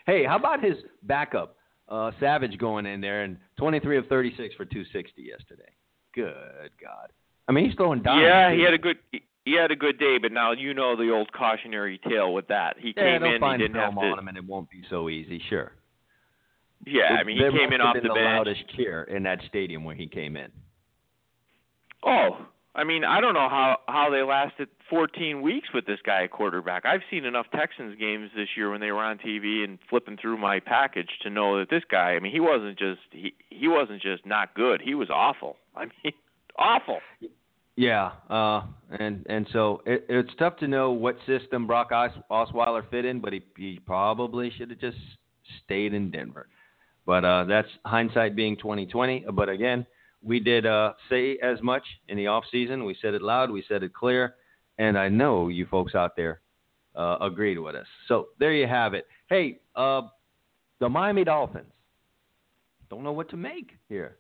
Hey, how about his backup, uh, Savage, going in there and 23 of 36 for 260 yesterday? Good God. I mean, he's throwing dimes. yeah, he had a good he had a good day, but now you know the old cautionary tale with that. He Yeah, came in, he didn't have to. on him, and it won't be so easy. Sure. Yeah, I mean he there came in off been the the bench. loudest cheer in that stadium when he came in. Oh, I mean, I don't know how how they lasted 14 weeks with this guy at quarterback. I've seen enough Texans games this year when they were on TV and flipping through my package to know that this guy. I mean, he wasn't just he he wasn't just not good. He was awful. I mean, awful. Yeah, uh, and and so it, it's tough to know what system Brock Os- Osweiler fit in, but he he probably should have just stayed in Denver. But uh, that's hindsight being 2020. But again, we did uh, say as much in the off season. We said it loud, we said it clear, and I know you folks out there uh, agreed with us. So there you have it. Hey, uh, the Miami Dolphins don't know what to make here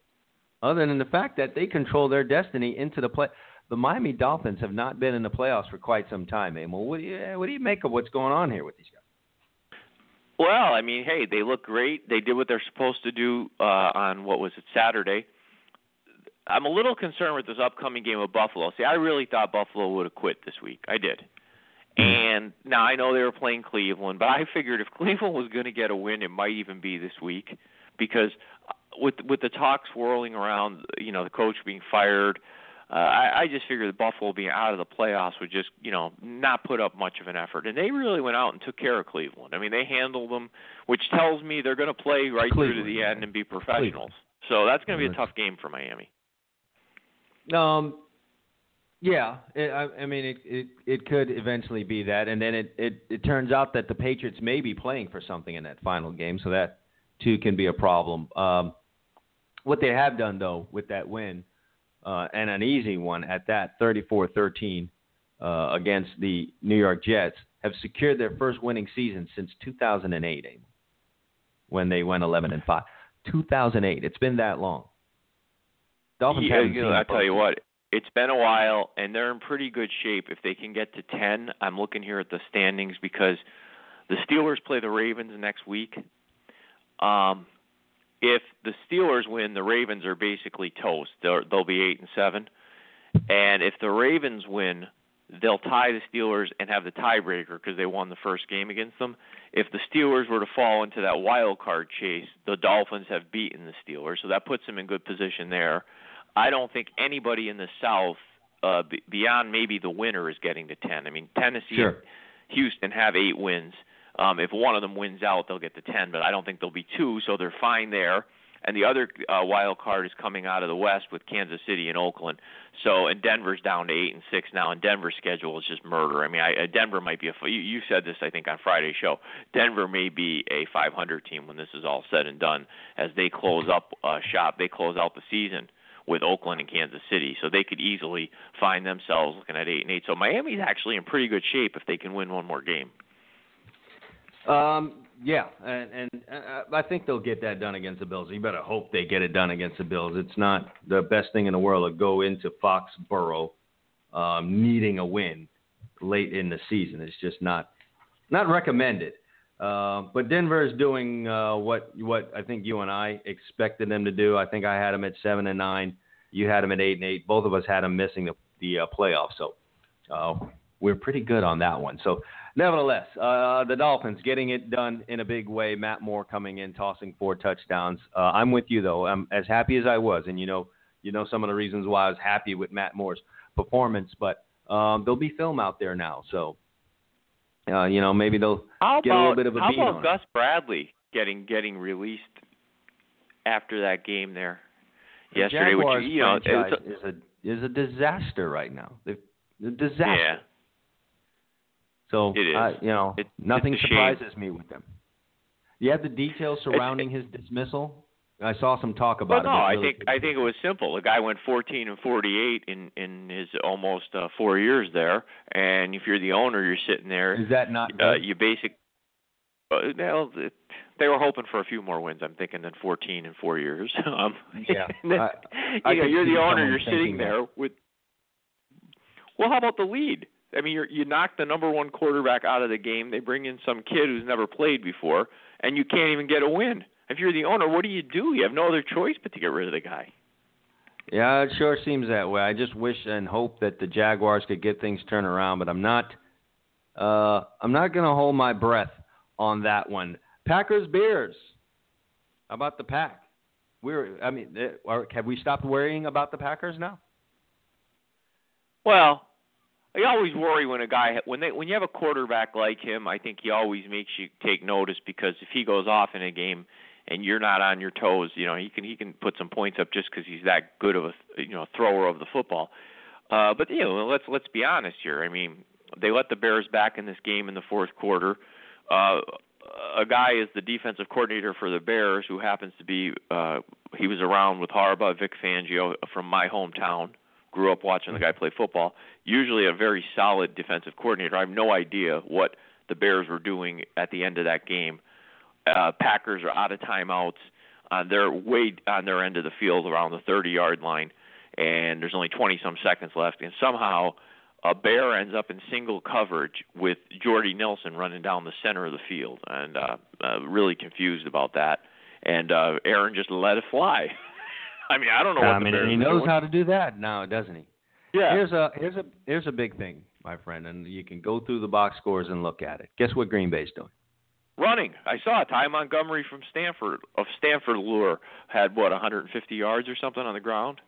other than the fact that they control their destiny into the play. The Miami Dolphins have not been in the playoffs for quite some time, Emil. What do you what do you make of what's going on here with these guys? Well, I mean, hey, they look great. They did what they're supposed to do uh on what was it Saturday. I'm a little concerned with this upcoming game of Buffalo. See, I really thought Buffalo would have quit this week. I did. And now I know they were playing Cleveland, but I figured if Cleveland was going to get a win, it might even be this week because uh, with with the talk swirling around, you know, the coach being fired, uh, I, I just figured that Buffalo being out of the playoffs would just, you know, not put up much of an effort. And they really went out and took care of Cleveland. I mean, they handled them, which tells me they're going to play right through to Cleveland, the end and be professionals. So that's going to be a tough game for Miami. Um, yeah, it, I, I mean it, it it could eventually be that, and then it, it it turns out that the Patriots may be playing for something in that final game, so that too can be a problem. Um, what they have done though with that win, uh, and an easy one at that, 34-13 uh, against the New York Jets, have secured their first winning season since 2008, Emil, when they went 11 and five. 2008. It's been that long. Dolphins Yeah, you know, seen I a tell you what, it's been a while, and they're in pretty good shape. If they can get to ten, I'm looking here at the standings because the Steelers play the Ravens next week. Um, if the Steelers win, the Ravens are basically toast. They'll, they'll be eight and seven, and if the Ravens win, they'll tie the Steelers and have the tiebreaker because they won the first game against them. If the Steelers were to fall into that wild card chase, the Dolphins have beaten the Steelers, so that puts them in good position there. I don't think anybody in the South, uh, b- beyond maybe the winner, is getting to ten. I mean, Tennessee, Sure. and Houston have eight wins. Um, if one of them wins out, they'll get to ten, but I don't think there'll be two, so they're fine there. And the other uh, wild card is coming out of the West with Kansas City and Oakland. So, and Denver's down to eight and six now, and Denver's schedule is just murder. I mean, I, uh, Denver might be a. You, you said this, I think, on Friday's show. Denver may be a 500 team when this is all said and done, as they close up uh, shop. They close out the season with Oakland and Kansas City, so they could easily find themselves looking at eight and eight. So Miami's actually in pretty good shape if they can win one more game. Um, yeah, and, and uh, I think they'll get that done against the Bills. You better hope they get it done against the Bills. It's not the best thing in the world to go into Foxborough um, needing a win late in the season. It's just not not recommended. Uh, but Denver is doing uh, what what I think you and I expected them to do. I think I had them at seven and nine. You had them at eight and eight. Both of us had them missing the the uh, playoffs. So uh, we're pretty good on that one. So nevertheless, uh, the Dolphins getting it done in a big way. Matt Moore coming in, tossing four touchdowns. Uh, I'm with you though. I'm as happy as I was, and you know, you know some of the reasons why I was happy with Matt Moore's performance. But um, there'll be film out there now, so uh, you know maybe they'll How get about a little bit of a how beat about on. Gus Bradley getting getting released after that game there The yesterday? Jaguars which you know, franchise it's a, is a is a disaster right now. A disaster. yeah. So It is. I- you know, It- nothing a shame. surprises me with them. You have the details surrounding his dismissal. I saw some talk about But no, it. but I think I think it was simple. The guy went 14 and 48 in in his almost uh, four years there, and if you're the owner, you're sitting there. is that not Uh, you basic. Uh, well, it, they were hoping for a few more wins. I'm thinking than 14 in four years. um, Yeah. then, I- I you know, could you're the owner. You're sitting that. there with. Well, how about the lead? I mean, you're, you knock the number one quarterback out of the game. They bring in some kid who's never played before, and you can't even get a win. If you're the owner, what do you do? You have no other choice but to get rid of the guy. Yeah, it sure seems that way. I just wish and hope that the Jaguars could get things turned around, but I'm not. Uh, I'm not going to hold my breath on that one. Packers Bears. How about the pack? We're. I mean, eh, have we stopped worrying about the Packers now? Well, I always worry when a guy when they when you have a quarterback like him. I think he always makes you take notice because if he goes off in a game and you're not on your toes, you know he can he can put some points up just because he's that good of a you know thrower of the football. Uh, but you know let's let's be honest here. I mean they let the Bears back in this game in the fourth quarter. Uh, a guy is the defensive coordinator for the Bears who happens to be uh, he was around with Harbaugh, Vic Fangio from my hometown grew up watching the guy play football. Usually a very solid defensive coordinator. I have no idea what the Bears were doing at the end of that game. Uh, Packers are out of timeouts. Uh, they're way on their end of the field around the 30 yard line, and there's only 20 some seconds left. And somehow a bear ends up in single coverage with Jordy Nelson running down the center of the field, and uh, uh, really confused about that. And uh, Aaron just let it fly. I mean, I don't know what I the mean, Bears he knows how to do that now, doesn't he? Yeah. Here's a here's a here's a big thing, my friend, and you can go through the box scores and look at it. Guess what Green Bay's doing? running. I saw. Ty Montgomery from Stanford of Stanford Lure had what 150 yards or something on the ground.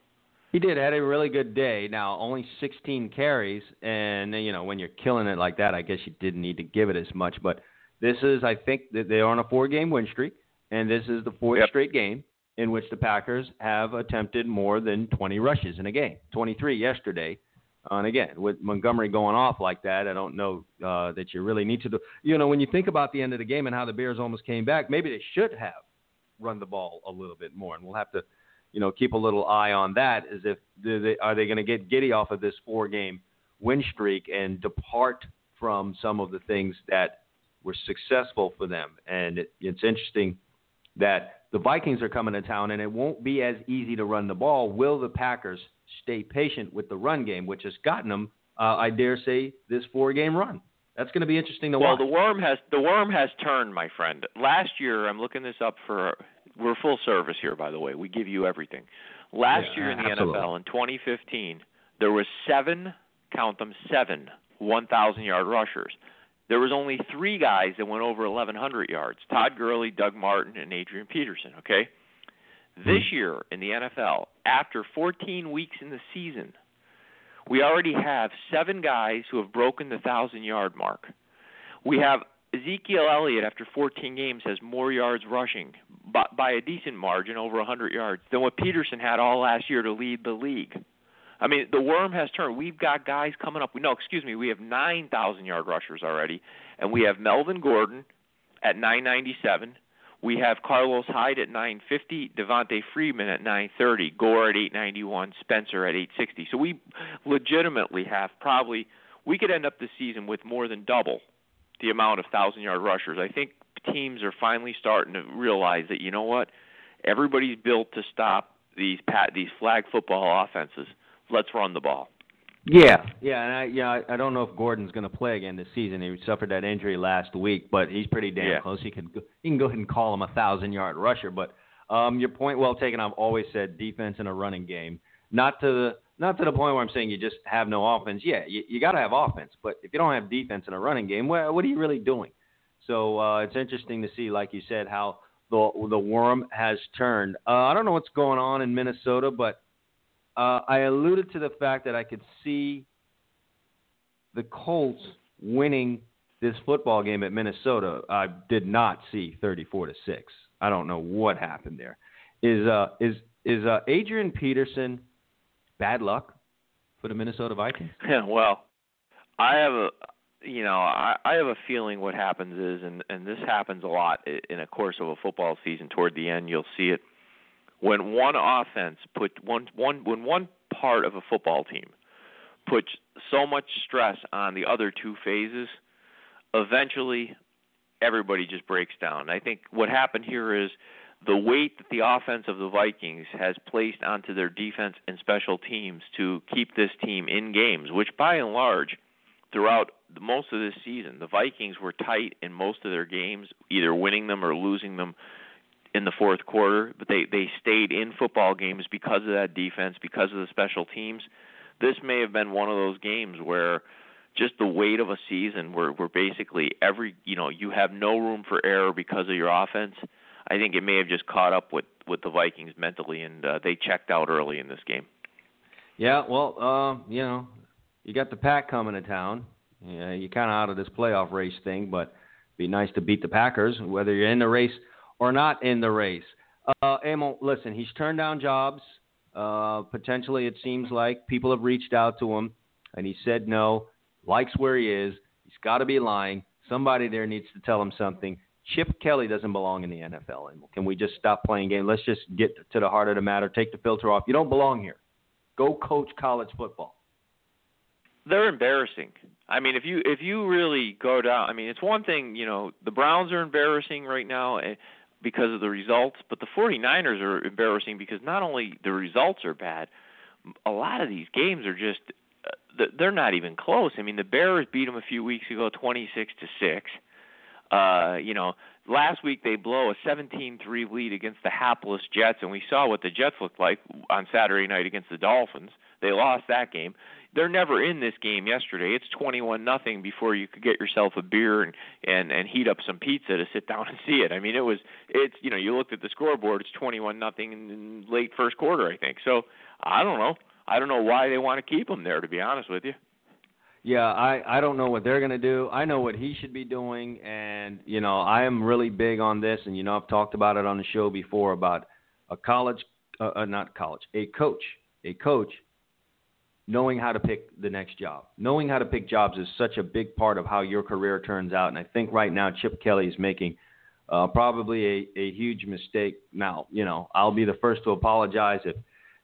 He did had a really good day. Now only 16 carries, and you know when you're killing it like that, I guess you didn't need to give it as much. But this is, I think, that they are on a four-game win streak, and this is the fourth Yep. straight game in which the Packers have attempted more than 20 rushes in a game. 23 yesterday. Uh, And again, with Montgomery going off like that, I don't know uh, that you really need to do. You know, when you think about the end of the game and how the Bears almost came back, maybe they should have run the ball a little bit more, and we'll have to, you know, keep a little eye on that. As if they, are they going to get giddy off of this four-game win streak and depart from some of the things that were successful for them? And it, it's interesting that the Vikings are coming to town, and it won't be as easy to run the ball. Will the Packers stay patient with the run game, which has gotten them, uh, I dare say, this four-game run? That's going to be interesting to Well, watch. the worm has the worm has turned, my friend. Last year, I'm looking this up for. We're full service here, by the way. We give you everything. Last Yeah, year in the absolutely. NFL in 2015, there was seven, count them, seven 1,000 yard rushers. There was only three guys that went over 1,100 yards: Todd Gurley, Doug Martin, and Adrian Peterson. Okay. Hmm. This year in the NFL, after 14 weeks in the season, we already have seven guys who have broken the thousand yard mark. We have Ezekiel Elliott after 14 games has more yards rushing by, by a decent margin, over 100 yards, than what Peterson had all last year to lead the league. I mean, the worm has turned. We've got guys coming up. No, excuse me, we have 9,000 yard rushers already, and we have Melvin Gordon at 997. We have Carlos Hyde at 950, Devonta Freeman at 930, Gore at 891, Spencer at 860. So we legitimately have probably we could end up the season with more than double the amount of thousand yard rushers. I think teams are finally starting to realize that you know what, everybody's built to stop these pat these flag football offenses. Let's run the ball. Yeah, yeah, and I yeah I, I don't know if Gordon's going to play again this season. He suffered that injury last week, but he's pretty damn Yeah. close. He can go, he can go ahead and call him a thousand yard rusher. But um, your point well taken. I've always said defense in a running game, not to the not to the point where I'm saying you just have no offense. Yeah, you, you got to have offense, but if you don't have defense in a running game, well, what are you really doing? So uh, it's interesting to see, like you said, how the the worm has turned. Uh, I don't know what's going on in Minnesota, but uh, I alluded to the fact that I could see the Colts winning this football game at Minnesota. I did not see 34 to six. I don't know what happened there. Is uh is is uh, Adrian Peterson bad luck for the Minnesota Vikings? Yeah, well, I have a you know I, I have a feeling what happens is, and and this happens a lot in a course of a football season. Toward the end, you'll see it. When one offense put one one when one part of a football team puts so much stress on the other two phases, eventually everybody just breaks down. I think what happened here is the weight that the offense of the Vikings has placed onto their defense and special teams to keep this team in games, which by and large, throughout most of this season, the Vikings were tight in most of their games, either winning them or losing them in the fourth quarter, but they they stayed in football games because of that defense, because of the special teams. This may have been one of those games where just the weight of a season where where basically every you know you have no room for error because of your offense I think it may have just caught up with with the Vikings mentally, and uh, they checked out early in this game. Yeah, well, uh, you know, you got the pack coming to town. Yeah, you're kind of out of this playoff race thing, but be nice to beat the Packers, whether you're in the race or not in the race. Uh, Emil, listen, he's turned down jobs. Uh, potentially, it seems like people have reached out to him, and he said no. Likes where he is. He's got to be lying. Somebody there needs to tell him something. Chip Kelly doesn't belong in the NFL anymore. Can we just stop playing games? Let's just get to the heart of the matter. Take the filter off. You don't belong here. Go coach college football. They're embarrassing. I mean, if you if you really go down, I mean, it's one thing, you know, the Browns are embarrassing right now eh, because of the results, but the 49ers are embarrassing because not only the results are bad, a lot of these games are just uh, they're not even close. I mean, the Bears beat them a few weeks ago 26 to 6. Uh, you know, last week they blow a 17-3 lead against the hapless Jets, and we saw what the Jets looked like on Saturday night against the Dolphins. They lost that game. They're never in this game yesterday. It's 21 nothing before you could get yourself a beer and and and heat up some pizza to sit down and see it. I mean, it was it's you know you looked at the scoreboard. It's 21 nothing in late first quarter, I think. So I don't know. I don't know why they want to keep them there. To be honest with you. Yeah, I I don't know what they're going to do. I know what he should be doing and you know, I am really big on this and you know I've talked about it on the show before about a college uh, uh, not college, a coach, a coach knowing how to pick the next job. Knowing how to pick jobs is such a big part of how your career turns out and I think right now Chip Kelly is making uh, probably a, a huge mistake. Now, you know, I'll be the first to apologize if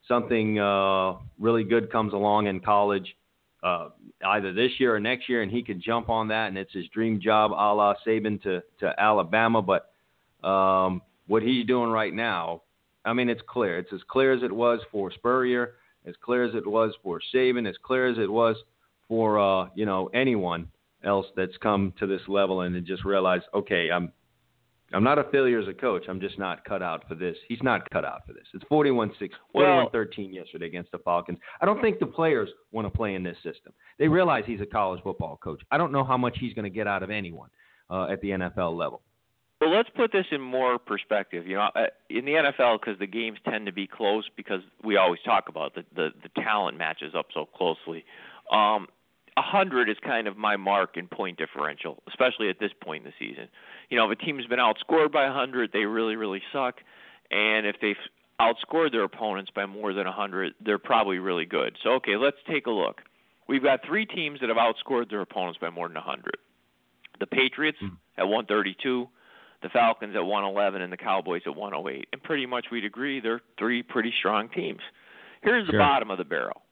something uh, really good comes along in college uh, either this year or next year, and he could jump on that, and it's his dream job, a la Saban to to Alabama. But um, what he's doing right now, I mean, it's clear. It's as clear as it was for Spurrier, as clear as it was for Saban, as clear as it was for uh, you know anyone else that's come to this level and just realized, okay, I'm I'm not a failure as a coach. I'm just not cut out for this. He's not cut out for this. It's 41 6, 41 13 yesterday against the Falcons. I don't think the players want to play in this system. They realize he's a college football coach. I don't know how much he's going to get out of anyone uh, at the NFL level. Well, let's put this in more perspective. You know, uh, in the NFL, because the games tend to be close, because we always talk about the the, the talent matches up so closely. Um, a hundred is kind of my mark in point differential, especially at this point in the season. You know, if a team's been outscored by a hundred, they really, really suck. And if they've outscored their opponents by more than a hundred, they're probably really good. So okay, let's take a look. We've got three teams that have outscored their opponents by more than a hundred. The Patriots mm. at 132, the Falcons at 111, and the Cowboys at 108. And pretty much we'd agree they're three pretty strong teams. Here's the bottom of the barrel.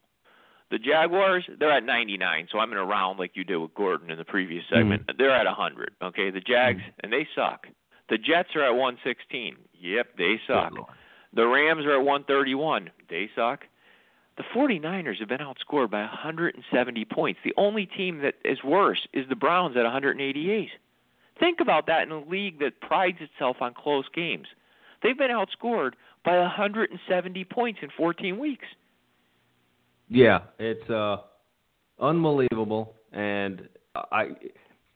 The Jaguars, they're at 99, so I'm in a round like you did with Gordon in the previous segment. Mm. They're at 100. Okay, the Jags, mm. and they suck. The Jets are at 116. Yep, they suck. The Rams are at 131. They suck. The 49ers have been outscored by 170 points. The only team that is worse is the Browns at 188. Think about that in a league that prides itself on close games. They've been outscored by 170 points in 14 weeks. Yeah, it's uh, unbelievable. And I,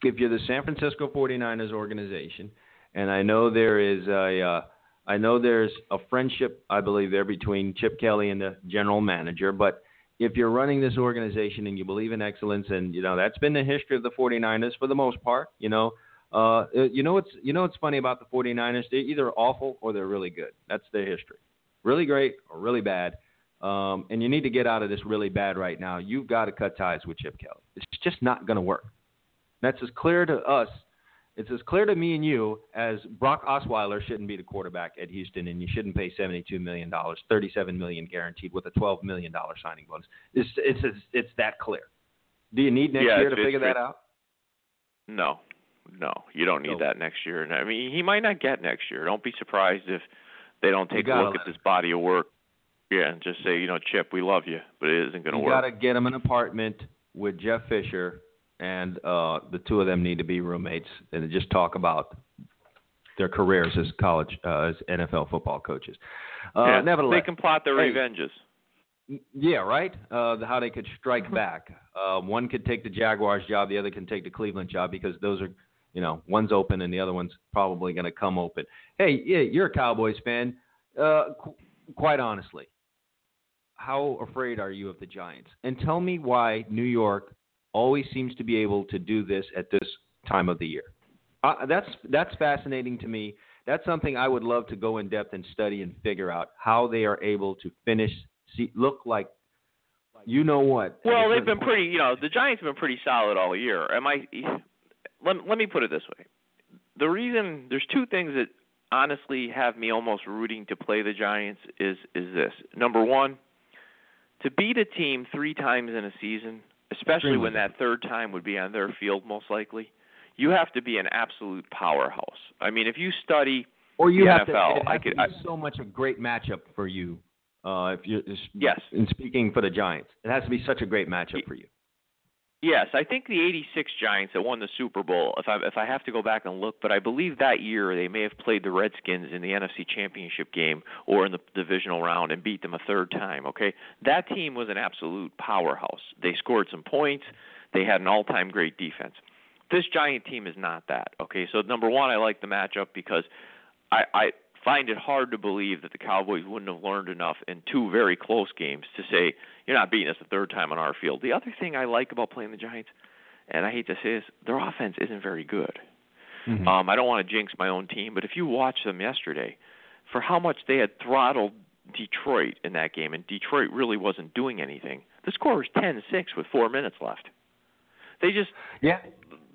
if you're the San Francisco 49ers organization, and I know there is a, uh, I know there's a friendship, I believe, there between Chip Kelly and the general manager. But if you're running this organization and you believe in excellence, and you know that's been the history of the 49ers for the most part, you know. Uh, you know what's you know what's funny about the 49ers? They're either awful or they're really good. That's their history. Really great or really bad. Um, and you need to get out of this really bad right now. You've got to cut ties with Chip Kelly. It's just not going to work. That's as clear to us it's as clear to me and you as Brock Osweiler shouldn't be the quarterback at Houston, and you shouldn't pay seventy-two million dollars, thirty-seven million guaranteed with a twelve million dollar signing bonus. It's it's it's, it's that clear. Do you need next Yeah, year to figure that out? No, no, you don't need No. that next year. And I mean, he might not get next year. Don't be surprised if they don't take a look at this body of work. Yeah, and just say, you know, Chip, we love you, but it isn't going to work. You got to get him an apartment with Jeff Fisher, and uh, the two of them need to be roommates and just talk about their careers as college, uh, as NFL football coaches. Uh, yeah, nevertheless, they can plot their hey, revenges. Yeah, right. Uh, the- how they could strike back. Uh, one could take the Jaguars job, the other can take the Cleveland job because those are, you know, one's open and the other one's probably going to come open. Hey, yeah, you're a Cowboys fan. Uh, qu- quite honestly, how afraid are you of the Giants? And tell me why New York always seems to be able to do this at this time of the year. Uh, that's that's fascinating to me. That's something I would love to go in depth and study and figure out how they are able to finish, see, look like, you know what? Well, they've been point- pretty. You know, the Giants have been pretty solid all year. Am I? Let Let me put it this way: the reason there's two things that honestly have me almost rooting to play the Giants is is this. Number one, to beat a team three times in a season, especially when that third time would be on their field, most likely, you have to be an absolute powerhouse. I mean, if you study or you the have NFL, to. It I has could- to be I- so much a great matchup for you. Uh, if you Yes. in speaking for the Giants, it has to be such a great matchup for you. Yes, I think the '86 Giants that won the Super Bowl. If I if I have to go back and look, but I believe that year they may have played the Redskins in the NFC Championship game or in the divisional round and beat them a third time. Okay, that team was an absolute powerhouse. They scored some points. They had an all-time great defense. This Giant team is not that. Okay, so number one, I like the matchup because I, I find it hard to believe that the Cowboys wouldn't have learned enough in two very close games to say you're not beating us the third time on our field. The other thing I like about playing the Giants, and I hate to say this, their offense isn't very good. Mm-hmm. Um, I don't want to jinx my own team, but if you watch them yesterday, for how much they had throttled Detroit in that game, and Detroit really wasn't doing anything. The score was 10-6 with four minutes left. They just Yeah,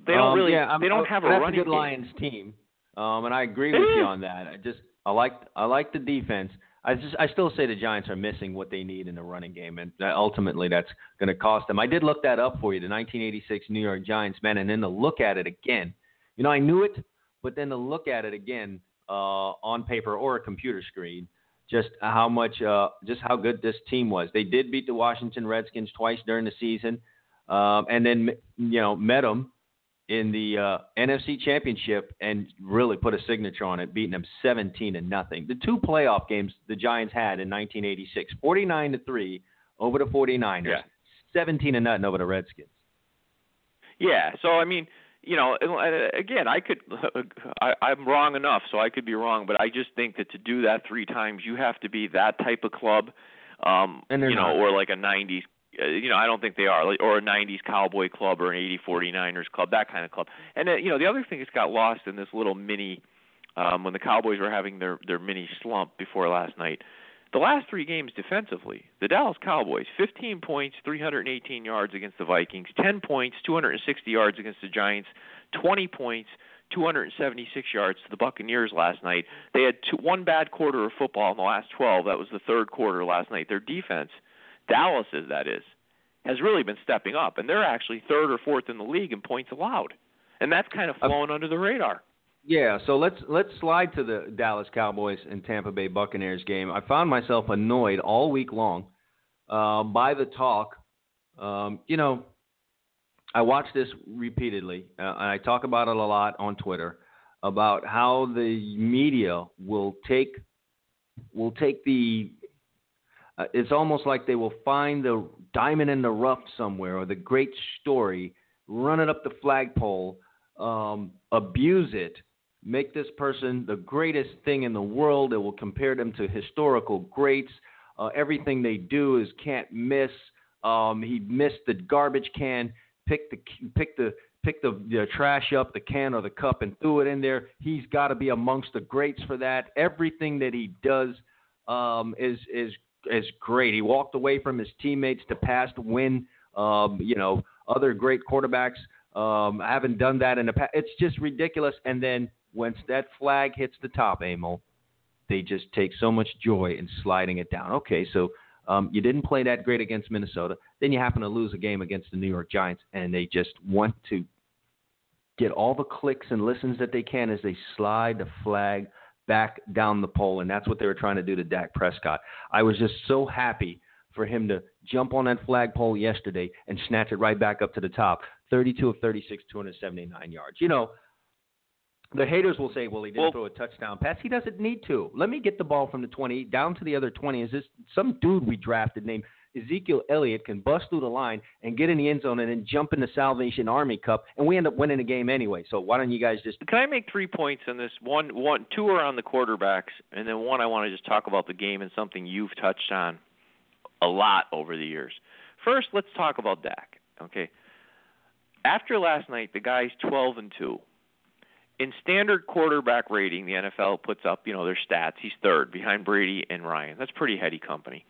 they don't Um, really yeah, I'm- they don't have a that's running a good game. Lions team, um, and I agree with you on that. I just I like I like the defense. I just I still say the Giants are missing what they need in the running game, and ultimately that's going to cost them. I did look that up for you, the 1986 New York Giants, man, and then to look at it again. You know, I knew it, but then to look at it again uh, on paper or a computer screen, just how much, uh, just how good this team was. They did beat the Washington Redskins twice during the season, um, and then you know met them in the uh, NFC Championship and really put a signature on it, beating them 17 to nothing. The two playoff games the Giants had in 1986, 49 to three over the 49ers, Yeah. 17 to nothing over the Redskins. Yeah, so I mean, you know, uh, again, I could, I, I'm wrong enough, so I could be wrong, but I just think that to do that three times, you have to be that type of club, um, And you know, not. or like a '90s, uh, you know, I don't think they are, like, or a '90s Cowboy club or an '80 49ers club, that kind of club. And uh, you know, the other thing that's got lost in this little mini, um, when the Cowboys were having their their mini slump before last night. The last three games defensively, the Dallas Cowboys, 15 points, 318 yards against the Vikings, 10 points, 260 yards against the Giants, 20 points, 276 yards to the Buccaneers last night. They had two, one bad quarter of football in the last 12. That was the third quarter last night. Their defense, Dallas's that is, has really been stepping up, and they're actually third or fourth in the league in points allowed, and that's kind of flown under the radar. Yeah, so let's let's slide to the Dallas Cowboys and Tampa Bay Buccaneers game. I found myself annoyed all week long uh, by the talk. Um, you know, I watch this repeatedly, uh, and I talk about it a lot on Twitter about how the media will take will take the. Uh, it's almost like they will find the diamond in the rough somewhere or the great story, run it up the flagpole, um, abuse it, make this person the greatest thing in the world. It will compare them to historical greats. Uh, everything they do is can't miss. Um, he missed the garbage can, picked the pick the pick the, the trash up, the can or the cup, and threw it in there. He's got to be amongst the greats for that. Everything that he does um, is is is great. He walked away from his teammates to pass to win. Um, you know, other great quarterbacks Um, haven't done that in the past. It's just ridiculous. And then once that flag hits the top, Emil, they just take so much joy in sliding it down. Okay, so um, you didn't play that great against Minnesota. Then you happen to lose a game against the New York Giants, and they just want to get all the clicks and listens that they can as they slide the flag back down the pole, and that's what they were trying to do to Dak Prescott. I was just so happy for him to jump on that flagpole yesterday and snatch it right back up to the top. 32 of 36, 279 yards. You know, the haters will say, well, he didn't Well- throw a touchdown pass. He doesn't need to. Let me get the ball from the 20 down to the other 20. Is this some dude we drafted named Ezekiel Elliott can bust through the line and get in the end zone and then jump in the Salvation Army Cup, and we end up winning the game anyway. So why don't you guys just Can I make three points on this? One, one, two are on the quarterbacks, and then one I want to just talk about the game and something you've touched on a lot over the years. First, let's talk about Dak. Okay. After last night, the guy's 12 and two. In standard quarterback rating, the NFL puts up, you know, their stats. He's third behind Brady and Ryan. That's pretty heady company.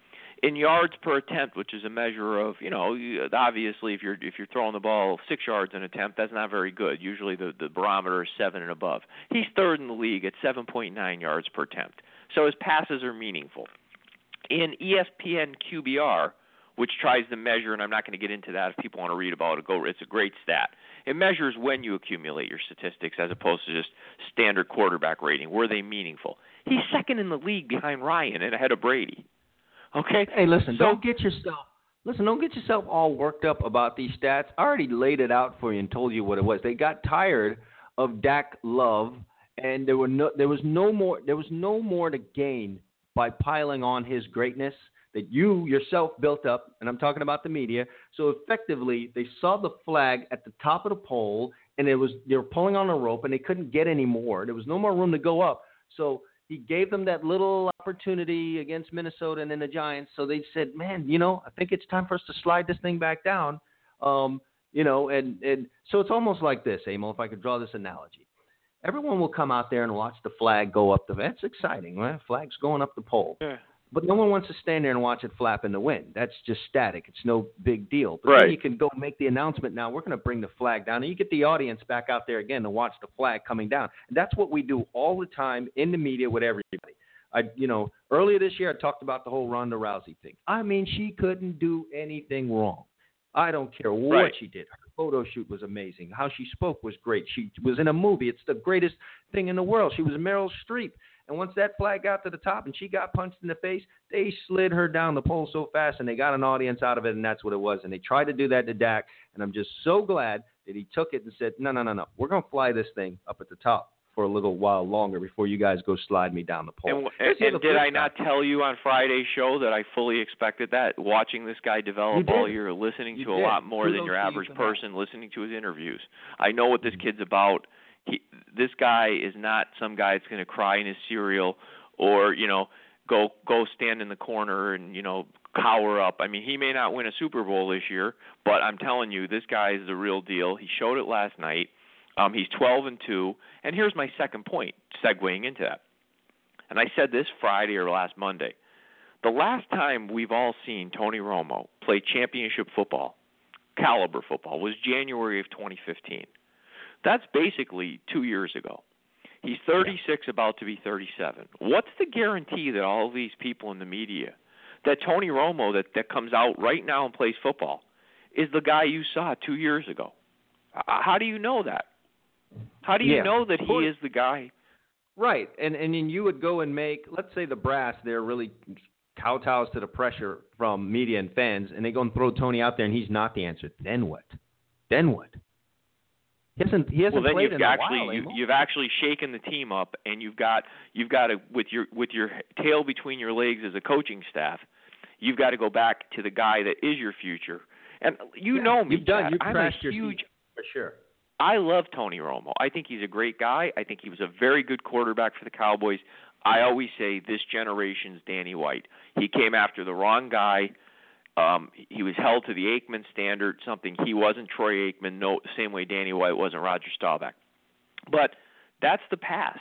In yards per attempt, which is a measure of, you know, obviously if you're if you're throwing the ball six yards an attempt, that's not very good. Usually the the barometer is seven and above. He's third in the league at 7.9 yards per attempt. So his passes are meaningful. In ESPN QBR, which tries to measure, and I'm not going to get into that if people want to read about it. Go, it's a great stat. It measures when you accumulate your statistics as opposed to just standard quarterback rating. Were they meaningful? He's second in the league behind Ryan and ahead of Brady. Okay. Hey, listen, So- don't get yourself listen, don't get yourself all worked up about these stats. I already laid it out for you and told you what it was. They got tired of Dak Love, and there were no there was no more there was no more to gain by piling on his greatness that you yourself built up, and I'm talking about the media. So effectively, they saw the flag at the top of the pole, and it was they were pulling on a rope, and they couldn't get any more. There was no more room to go up. So he gave them that little opportunity against Minnesota and then the Giants. So they said, "Man, you know, I think it's time for us to slide this thing back down." Um, you know, and and so it's almost like this, Emil. If I could draw this analogy, everyone will come out there and watch the flag go up the. That's exciting, right? Flag's going up the pole. Yeah. But no one wants to stand there and watch it flap in the wind. That's just static. It's no big deal. But Right. then you can go make the announcement now. We're going to bring the flag down. And you get the audience back out there again to watch the flag coming down. And that's what we do all the time in the media with everybody. I, you know, earlier this year I talked about the whole Ronda Rousey thing. I mean, she couldn't do anything wrong. I don't care what Right. she did. Her photo shoot was amazing. How she spoke was great. She was in a movie. It's the greatest thing in the world. She was Meryl Streep. And once that flag got to the top and she got punched in the face, they slid her down the pole so fast and they got an audience out of it, and that's what it was. And they tried to do that to Dak, and I'm just so glad that he took it and said, no, no, no, no. We're going to fly this thing up at the top for a little while longer before you guys go slide me down the pole. And, and, and did I not tell you on Friday's show that I fully expected that? Watching this guy develop You did. all year, listening You to a lot more than your average that. person, listening to his interviews. I know what this mm-hmm. kid's about. He, this guy is not some guy that's going to cry in his cereal or you know go go stand in the corner and you know cower up. I mean, he may not win a Super Bowl this year, but I'm telling you, this guy is the real deal. He showed it last night. Um, he's 12 and two. And here's my second point, segueing into that. And I said this Friday or last Monday. The last time we've all seen Tony Romo play championship football, caliber football, was January of 2015. That's basically two years ago. He's 36, about to be 37. What's the guarantee that all these people in the media, that Tony Romo that that comes out right now and plays football, is the guy you saw two years ago? Uh, How do you know that? How do you Yeah. know that he is the guy? Right, and and then you would go and make, let's say the brass, they're really kowtows to the pressure from media and fans, and they go and throw Tony out there, and he's not the answer. Then what? Then what? He hasn't he hasn't well, then played you've in actually a while. you, Emil. you've actually shaken the team up, and you've got you've got to with your with your tail between your legs as a coaching staff. You've got to go back to the guy that is your future. And you Yeah, know me, You've done. You've I'm crashed a your huge for sure. I love Tony Romo. I think he's a great guy. I think he was a very good quarterback for the Cowboys. I always say this generation's Danny White. He came after the wrong guy. Um, he was held to the Aikman standard, something he wasn't Troy Aikman, no same way Danny White wasn't Roger Staubach. But that's the past.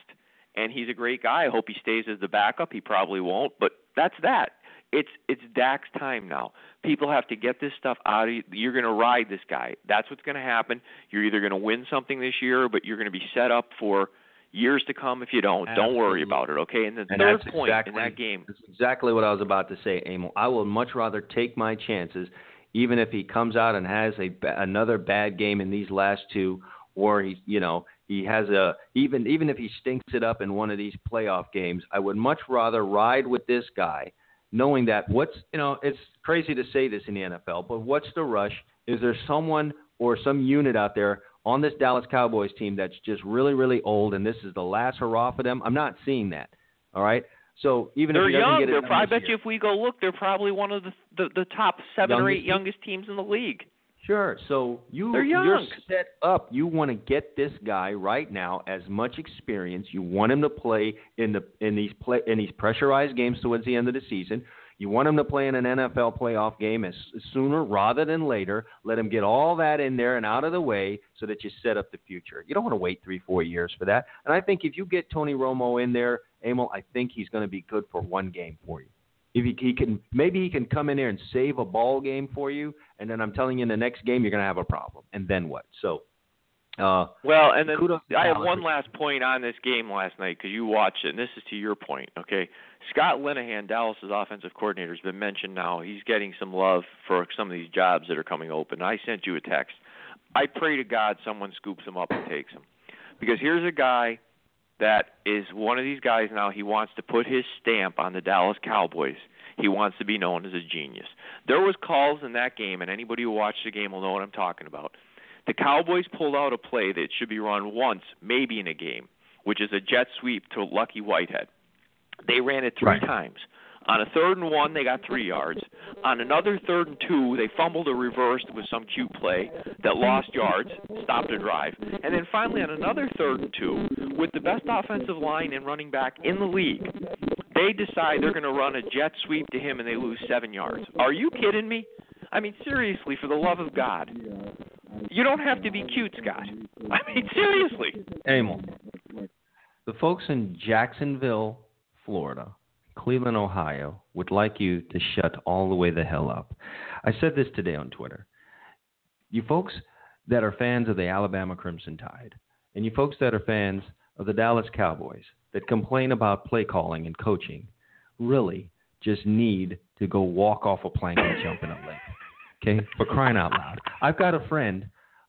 And he's a great guy. I hope he stays as the backup. He probably won't, but that's that. It's it's Dak's time now. People have to get this stuff out of you. You're going to ride this guy. That's what's going to happen. You're either going to win something this year, but you're going to be set up for years to come if you don't. Don't worry about it, okay? And the And third that's point exactly, in that game. That's exactly what I was about to say, Emil. I will much rather take my chances, even if he comes out and has a another bad game in these last two, or he, you know, he has a even even if he stinks it up in one of these playoff games. I would much rather ride with this guy, knowing that what's you know it's crazy to say this in the NFL, but what's the rush? Is there someone or some unit out there on this Dallas Cowboys team that's just really, really old, and this is the last hurrah for them. I'm not seeing that. All right. So even They're if he young. get it They're I bet year- you if we go look, they're probably one of the the, the top seven or eight team? youngest teams in the league. Sure. So you They're you're set up. You want to get this guy right now as much experience. You want him to play in the in these play in these pressurized games towards the end of the season. You want him to play in an NFL playoff game as, as sooner rather than later. Let him get all that in there and out of the way so that you set up the future. You don't want to wait three, four years for that. And I think if you get Tony Romo in there, Emil, I think he's going to be good for one game for you. If he, he can, maybe he can come in there and save a ball game for you, and then I'm telling you, in the next game you're going to have a problem. And then what? So, uh, Well, and then I have one last point on this game last night because you watched it, and this is to your point. Okay, Scott Linehan, Dallas's offensive coordinator, has been mentioned now. He's getting some love for some of these jobs that are coming open. I sent you a text. I pray to God someone scoops him up and takes him, because here's a guy that is one of these guys now. He wants to put his stamp on the Dallas Cowboys. He wants to be known as a genius. There was calls in that game, and anybody who watched the game will know what I'm talking about. The Cowboys pulled out a play that should be run once, maybe in a game, which is a jet sweep to Lucky Whitehead. They ran it three Right. times. On a third and one, they got three yards. On another third and two, they fumbled or reversed with some cute play that lost yards, stopped a drive. And then finally, on another third and two, with the best offensive line and running back in the league, they decide they're going to run a jet sweep to him and they lose seven yards. Are you kidding me? I mean, seriously, for the love of God. You don't have to be cute, Scott. I mean, seriously. Emil, the folks in Jacksonville, Florida, Cleveland, Ohio, would like you to shut all the way the hell up. I said this today on Twitter. You folks that are fans of the Alabama Crimson Tide, and you folks that are fans of the Dallas Cowboys that complain about play calling and coaching, really just need to go walk off a plank and jump in a lake. Okay, for crying out loud. I've got a friend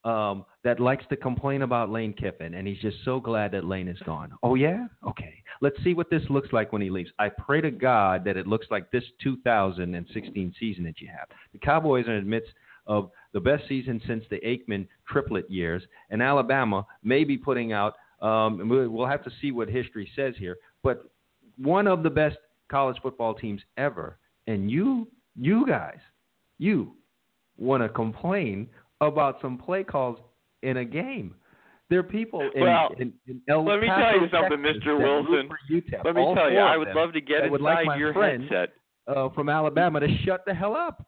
um, that likes to complain about Lane Kiffin, and he's just so glad that Lane is gone. Oh yeah, okay. Let's see what this looks like when he leaves. I pray to God that it looks like this 2016 season that you have. The Cowboys are in the midst of the best season since the Aikman triplet years, and Alabama may be putting out. Um, we'll we'll have to see what history says here, but one of the best college football teams ever. And you, you guys, you want to complain about some play calls in a game. There are people in, Well, in, in El let me Paso, tell you something, Texas, Mr. Wilson. UTEP, Let me tell you, I would love to get would like inside your friend, headset. uh, from Alabama to shut the hell up.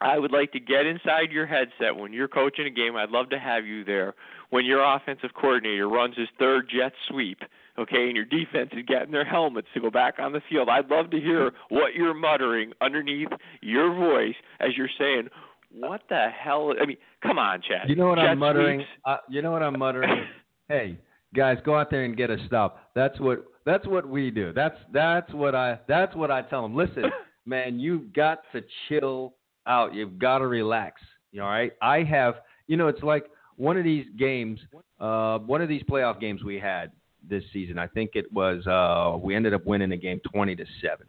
I would like to get inside your headset when you're coaching a game. I'd love to have you there when your offensive coordinator runs his third jet sweep, okay, and your defense is getting their helmets to go back on the field. I'd love to hear what you're muttering underneath your voice as you're saying, "What the hell?" I mean, come on, Chad. You know what I'm muttering? Uh, you know what I'm muttering? hey, guys, go out there and get a stop. That's what that's what we do. That's that's what I that's what I tell them. Listen, man, you've got to chill out. You've got to relax. You all right? I have. You know, it's like one of these games, uh, one of these playoff games we had this season. I think it was uh, we ended up winning the game twenty to seven.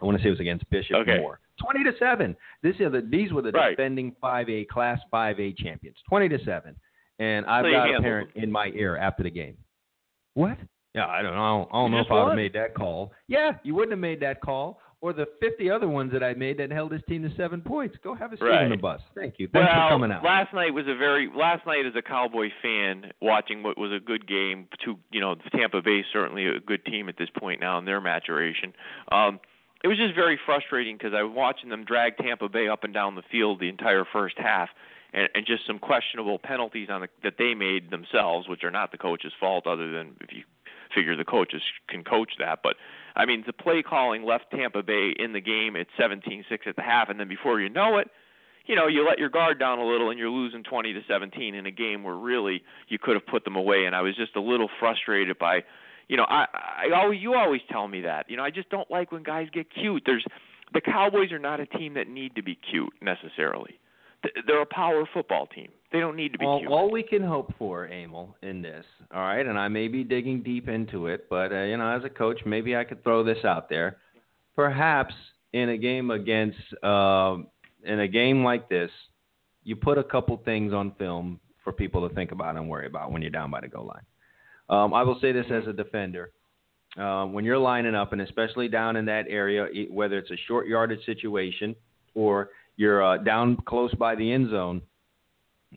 I want to say it was against Bishop Okay. Moore. Twenty to seven. This is the these were the Right. defending five A class five A champions. Twenty to seven. And I've So got a parent in my ear after the game. What? Yeah, I don't know. I don't, I don't know if I would have made that call. Yeah, you wouldn't have made that call. Or the 50 other ones that I made that held his team to seven points. Go have a seat on the bus. Thank you. Thanks well, for coming out. last night was a very last night as a Cowboy fan watching what was a good game. To you know, Tampa Bay certainly a good team at this point now in their maturation. Um, it was just very frustrating because I was watching them drag Tampa Bay up and down the field the entire first half, and, and just some questionable penalties on the, that they made themselves, which are not the coach's fault, other than if you figure the coaches can coach that. But I mean, the play calling left Tampa Bay in the game at 17-6 at the half, and then before you know it, you know, you let your guard down a little and you're losing 20 to 17 in a game where really you could have put them away. And I was just a little frustrated by, you know, I, I always, you always tell me that. You know, I just don't like when guys get cute. There's the Cowboys are not a team that need to be cute necessarily. They're a power football team. They don't need to be all, cute. All we can hope for, Emil, in this, all right, and I may be digging deep into it, but uh, you know, as a coach, maybe I could throw this out there. Perhaps in a game against, uh, in a game like this, you put a couple things on film for people to think about and worry about when you're down by the goal line. Um, I will say this as a defender. Uh, when you're lining up, and especially down in that area, whether it's a short yardage situation or you're uh, down close by the end zone,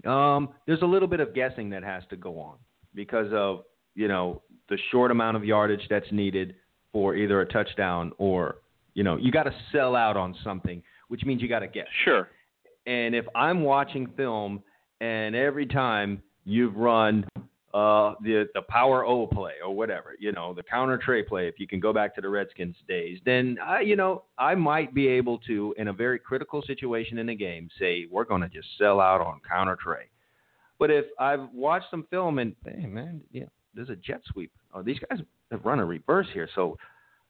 um, there's a little bit of guessing that has to go on because of you know the short amount of yardage that's needed for either a touchdown or you know you got to sell out on something, which means you got to guess. Sure. And if I'm watching film and every time you've run uh, the the power O play or whatever, you know, the counter trey play. If you can go back to the Redskins days, then I, you know, I might be able to, in a very critical situation in a game, say we're going to just sell out on counter trey. But if I've watched some film and hey man, yeah, there's a jet sweep. Oh, these guys have run a reverse here, so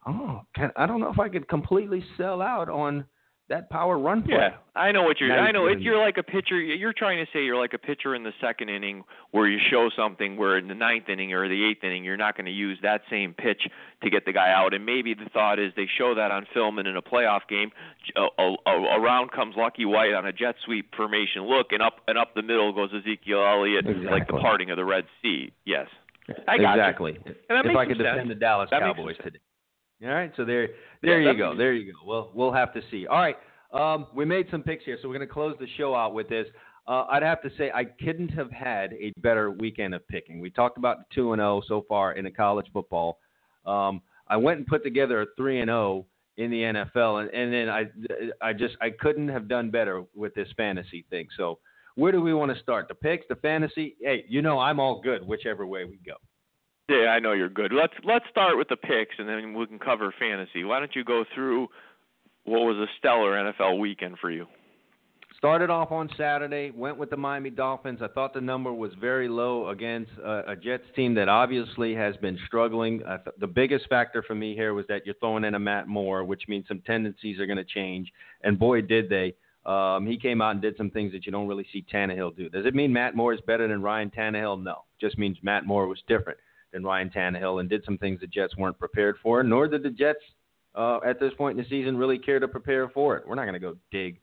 oh, can, I don't know if I could completely sell out on that power run play. Yeah, I know what you're. Now I know you're it, you're like a pitcher. You're trying to say you're like a pitcher in the second inning where you show something where in the ninth inning or the eighth inning you're not going to use that same pitch to get the guy out. And maybe the thought is they show that on film and in a playoff game, a, a, around comes Lucky White on a jet sweep formation look, and up and up the middle goes Ezekiel Elliott, Exactly. like the parting of the Red Sea. Yes, I got you. exactly. And that if makes I could some defend sense. the Dallas That Cowboys today. All right, so there, there Yeah, you go, there you go. Well, we'll have to see. All right, um, we made some picks here, so we're going to close the show out with this. Uh, I'd have to say I couldn't have had a better weekend of picking. We talked about the two and zero so far in the college football. Um, I went and put together a three and zero in the NFL, and, and then I, I just I couldn't have done better with this fantasy thing. So. Where do we want to start? The picks, the fantasy? Hey, you know I'm all good whichever way we go. Yeah, I know you're good. Let's let's start with the picks and then we can cover fantasy. Why don't you go through what was a stellar NFL weekend for you? Started off on Saturday, went with the Miami Dolphins. I thought the number was very low against a, a Jets team that obviously has been struggling. Th- the biggest factor for me here was that you're throwing in a Matt Moore, which means some tendencies are going to change. And boy, did they. Um, he came out and did some things that you don't really see Tannehill do. Does it mean Matt Moore is better than Ryan Tannehill? No. Just means Matt Moore was different than Ryan Tannehill and did some things the Jets weren't prepared for, nor did the Jets uh, at this point in the season really care to prepare for it. We're not going to go dig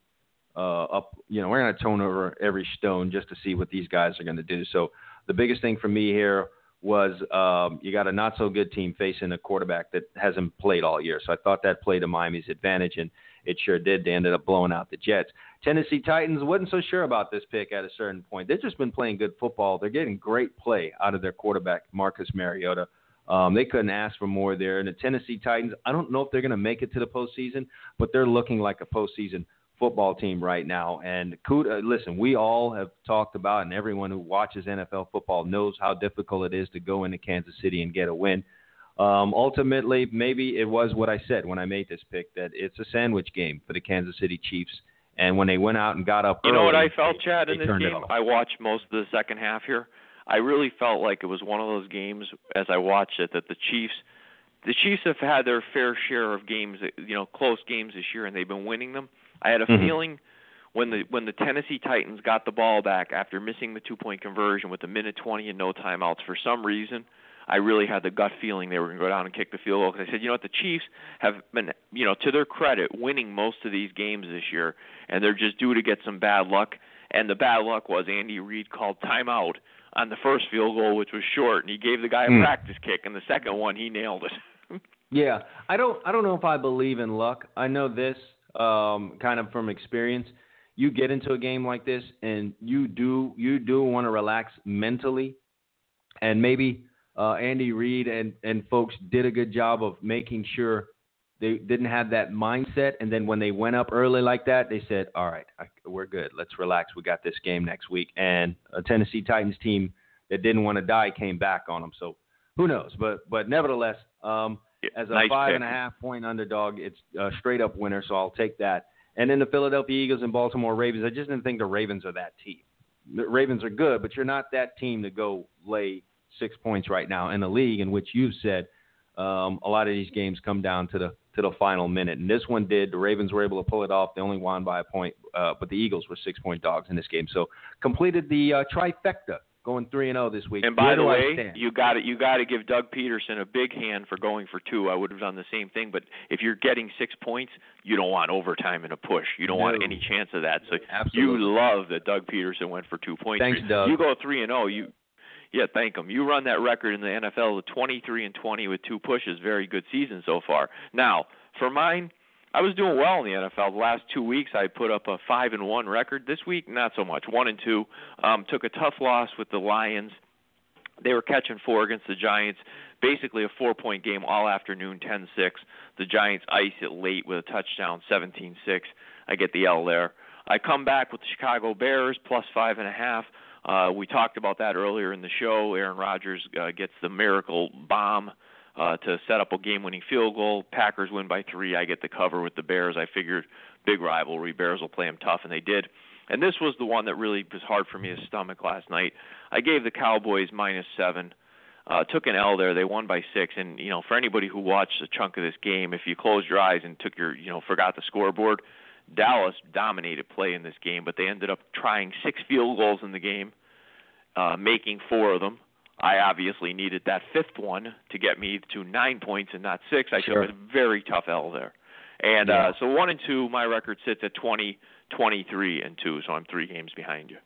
uh, up. You know, we're going to turn over every stone just to see what these guys are going to do. So the biggest thing for me here was um, you got a not so good team facing a quarterback that hasn't played all year. So I thought that played to Miami's advantage, and it sure did. They ended up blowing out the Jets. Tennessee Titans wasn't so sure about this pick at a certain point. They've just been playing good football. They're getting great play out of their quarterback Marcus Mariota. Um, they couldn't ask for more there. And the Tennessee Titans, I don't know if they're going to make it to the postseason, but they're looking like a postseason football team right now. And kudos, listen, we all have talked about, and everyone who watches NFL football knows how difficult it is to go into Kansas City and get a win. Um, ultimately, maybe it was what I said when I made this pick that it's a sandwich game for the Kansas City Chiefs. And when they went out and got up, You know what I felt, they- Chad, they in this game? I watched most of the second half here. I really felt like it was one of those games as I watched it that the Chiefs the Chiefs have had their fair share of games, you know, close games this year and they've been winning them. I had a Mhm. feeling when the when the Tennessee Titans got the ball back after missing the two-point conversion with a minute 20 and no timeouts for some reason, I really had the gut feeling they were going to go down and kick the field goal because I said, you know what, the Chiefs have been, you know, to their credit, winning most of these games this year, and they're just due to get some bad luck. And the bad luck was Andy Reid called timeout on the first field goal, which was short, and he gave the guy a Hmm. practice kick, and the second one he nailed it. Yeah, I don't. I don't know if I believe in luck. I know this um, kind of from experience. You get into a game like this, and you do you do want to relax mentally, and maybe uh, Andy Reid and and folks did a good job of making sure they didn't have that mindset. And then when they went up early like that, they said, "All right, I, we're good. Let's relax. We got this game next week." And a Tennessee Titans team that didn't want to die came back on them. So who knows? But but nevertheless, um, as a nice five pick. and a half point underdog, it's a straight up winner. So I'll take that. And then the Philadelphia Eagles and Baltimore Ravens. I just didn't think the Ravens are that team. The Ravens are good, but you're not that team to go lay six points right now in the league in which you've said um, a lot of these games come down to the to the final minute, and this one did. The Ravens were able to pull it off. They only won by a point, uh, but the Eagles were six point dogs in this game. So completed the uh, trifecta, going three and zero this week. And by Where the way, you got to you got to give Doug Pederson a big hand for going for two. I would have done the same thing, but if you're getting six points, you don't want overtime and a push. You don't want any chance of that. So Absolutely. you love that Doug Pederson went for two points. Thanks, Doug. You go three and zero. You yeah, thank him. You run that record in the NFL with 23 and 20 with two pushes. Very good season so far. Now, for mine, I was doing well in the NFL. The last two weeks, I put up a five and one record. This week, not so much. One and two. Um, took a tough loss with the Lions. They were catching four against the Giants. Basically, a four-point game all afternoon, 10-6. The Giants ice it late with a touchdown, 17-6. I get the L there. I come back with the Chicago Bears plus five and a half. Uh, we talked about that earlier in the show. Aaron Rodgers uh, gets the miracle bomb uh, to set up a game-winning field goal. Packers win by three. I get the cover with the Bears. I figured big rivalry. Bears will play them tough, and they did. And this was the one that really was hard for me to stomach last night. I gave the Cowboys minus seven. Uh, took an L there. They won by six, and you know, for anybody who watched a chunk of this game, if you closed your eyes and took your, you know, forgot the scoreboard, Dallas dominated play in this game, but they ended up trying six field goals in the game, uh, making four of them. I obviously needed that fifth one to get me to nine points and not six. I Sure. took a very tough L there. And Yeah. uh, so one and two, my record sits at twenty, twenty-three and two, so I'm three games behind you.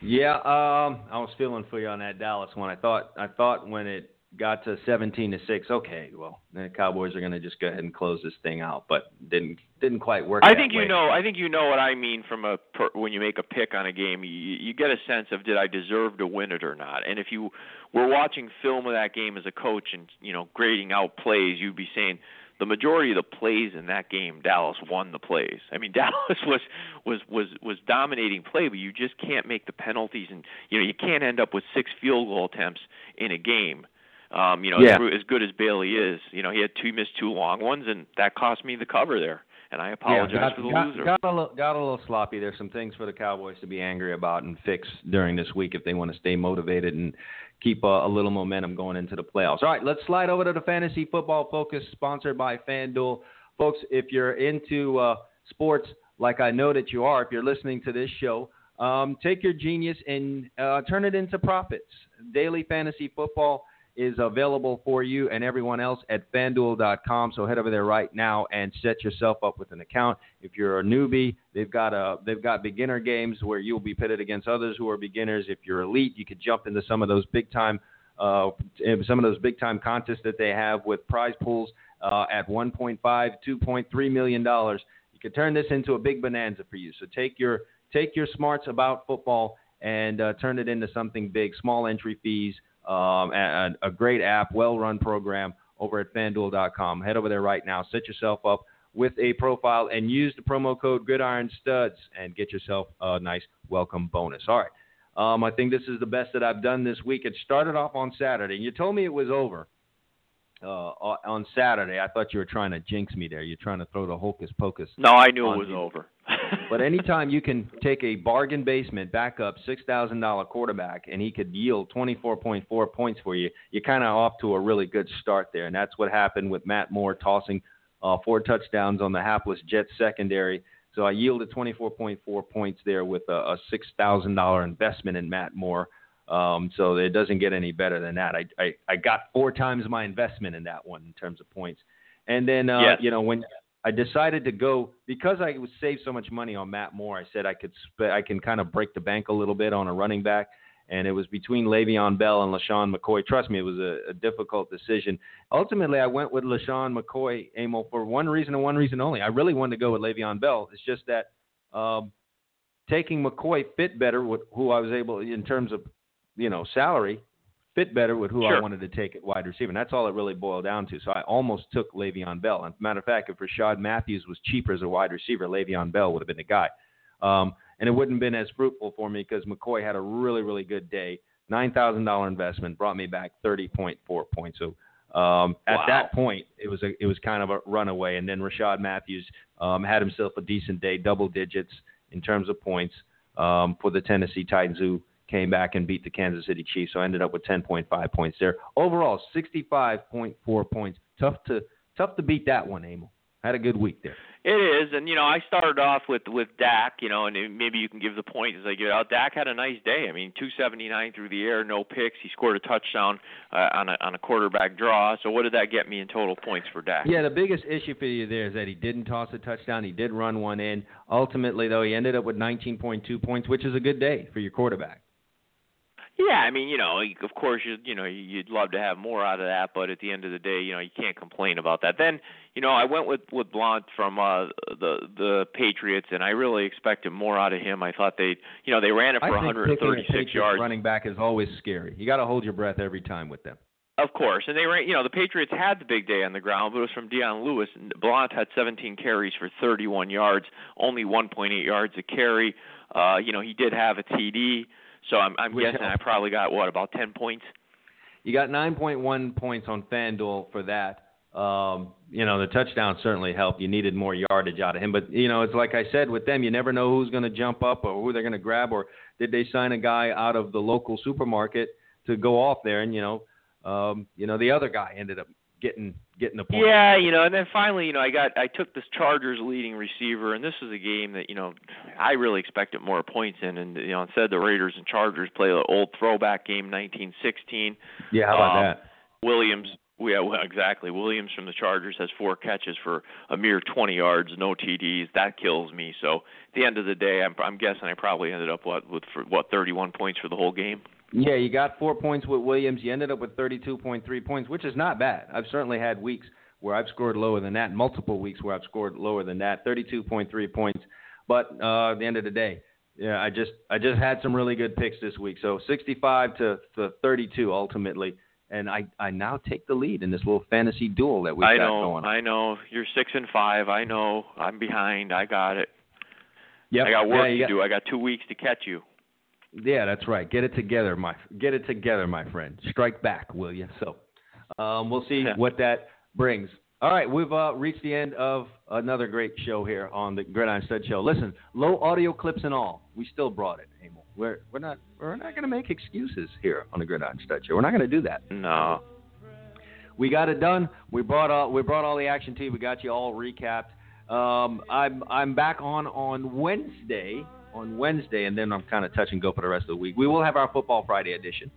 Yeah, um, I was feeling for you on that Dallas one. I thought I thought when it got to 17 to six, okay, well, the Cowboys are going to just go ahead and close this thing out, but didn't didn't quite work. I think way. you know. I think you know what I mean from a per, when you make a pick on a game. You, you get a sense of did I deserve to win it or not. And if you were watching film of that game as a coach and you know grading out plays, you'd be saying the majority of the plays in that game, Dallas won the plays. I mean, Dallas was was was was dominating play, but you just can't make the penalties, and you know you can't end up with six field goal attempts in a game. Um, you know, Yeah. as, as good as Bailey is, you know, he had two missed two long ones, and that cost me the cover there. And I apologize yeah, got, for the got, loser. Got a, little, got a little sloppy. There's some things for the Cowboys to be angry about and fix during this week if they want to stay motivated and keep a, a little momentum going into the playoffs. All right, let's slide over to the fantasy football focus, sponsored by FanDuel. Folks, if you're into uh, sports, like I know that you are, if you're listening to this show, um, take your genius and uh, turn it into profits. Daily fantasy football is available for you and everyone else at fanduel.com. So head over there right now and set yourself up with an account. If you're a newbie, they've got a they've got beginner games where you'll be pitted against others who are beginners. If you're elite, you could jump into some of those big time uh, some of those big time contests that they have with prize pools uh, at 1.5, 2.3 million dollars. You could turn this into a big bonanza for you. So take your take your smarts about football and uh, turn it into something big. Small entry fees, um, a, a great app, well-run program over at FanDuel.com. Head over there right now. Set yourself up with a profile and use the promo code Gridiron Studs and get yourself a nice welcome bonus. All right. Um, I think this is the best that I've done this week. It started off on Saturday. And you told me it was over uh, on Saturday. I thought you were trying to jinx me there. You're trying to throw the hocus pocus. no, I knew it was you. over. But anytime you can take a bargain basement backup six thousand dollar quarterback and he could yield twenty four point four points for you, you're kind of off to a really good start there. And that's what happened with Matt Moore tossing uh, four touchdowns on the hapless Jets secondary. So I yielded twenty four point four points there with a, a six thousand dollar investment in Matt Moore. Um, so it doesn't get any better than that. I, I I got four times my investment in that one in terms of points. And then uh, Yes. you know when I decided to go because I was saved so much money on Matt Moore. I said I could sp- I can kind of break the bank a little bit on a running back, and it was between Le'Veon Bell and LeSean McCoy. Trust me, it was a, a difficult decision. Ultimately, I went with LeSean McCoy, Amo, for one reason and one reason only. I really wanted to go with Le'Veon Bell. It's just that um, taking McCoy fit better with who I was able in terms of you know salary fit better with who I wanted to take at wide receiver. And that's all it really boiled down to. So I almost took Le'Veon Bell. And matter of fact, if Rishard Matthews was cheaper as a wide receiver, Le'Veon Bell would have been the guy. Um, and it wouldn't have been as fruitful for me because McCoy had a really, really good day. nine thousand dollar investment brought me back thirty point four points. So um, at Wow. that point, it was a it was kind of a runaway. And then Rishard Matthews um, had himself a decent day, double digits in terms of points um, for the Tennessee Titans, who came back and beat the Kansas City Chiefs. So I ended up with ten point five points there. Overall, sixty five point four points. Tough to tough to beat that one, Emil. Had a good week there. It is, and you know, I started off with with Dak, you know, and maybe you can give the point as I get out. Dak had a nice day. I mean, 279 through the air, no picks. He scored a touchdown uh, on a on a quarterback draw. So what did that get me in total points for Dak? Yeah, the biggest issue for you there is that he didn't toss a touchdown. He did run one in. Ultimately, though, he ended up with 19.2 points, which is a good day for your quarterback. Yeah, I mean, you know, of course, you you know, you'd love to have more out of that, but at the end of the day, you know, you can't complain about that. Then, you know, I went with with Blount from uh the the Patriots, and I really expected more out of him. I thought they, you know, they ran it for I think picking a 136 yards. running back is always scary. You got to hold your breath every time with them. Of course, and they ran. You know, the Patriots had the big day on the ground, but it was from Dion Lewis. And Blount had 17 carries for 31 yards, only 1.8 yards a carry. Uh, you know, he did have a TD, so I'm, I'm guessing I probably got what about 10 points. You got 9.1 points on FanDuel for that. Um, you know, the touchdown certainly helped. You needed more yardage out of him. But, you know, it's like I said with them, you never know who's going to jump up or who they're going to grab or did they sign a guy out of the local supermarket to go off there and, you know, um, you know, the other guy ended up getting getting the point. Yeah, you know, and then finally, you know, I got I took this Chargers leading receiver, and this was a game that you know I really expected more points in, and you know instead the Raiders and Chargers play an old throwback game, 1916. Yeah, how about Um, that? Williams, yeah, well, exactly. Williams from the Chargers has four catches for a mere 20 yards, no TDs. That kills me. So at the end of the day, I'm, I'm guessing I probably ended up what with for, what 31 points for the whole game. Yeah, you got four points with Williams. You ended up with 32.3 points, which is not bad. I've certainly had weeks where I've scored lower than that, multiple weeks where I've scored lower than that, 32.3 points. But uh, at the end of the day, yeah, I just I just had some really good picks this week. So 65 to, to 32 ultimately, and I I now take the lead in this little fantasy duel that we've I got know, going. I know. You're six and five. I know. I'm behind. I got it. Yep. I got work yeah, to got- do. I got two weeks to catch you. Yeah, that's right. Get it together, my get it together, my friend. Strike back, will you? So, um, we'll see Yeah. what that brings. All right, we've uh, reached the end of another great show here on the Gridiron Stud Show. Listen, low audio clips and all, we still brought it, Emil. We're we're not we're not going to make excuses here on the Gridiron Stud Show. We're not going to do that. No. We got it done. We brought all we brought all the action to you. We got you all recapped. Um, I'm I'm back on on Wednesday on Wednesday, and then I'm kind of touch and go for the rest of the week. We will have our Football Friday edition,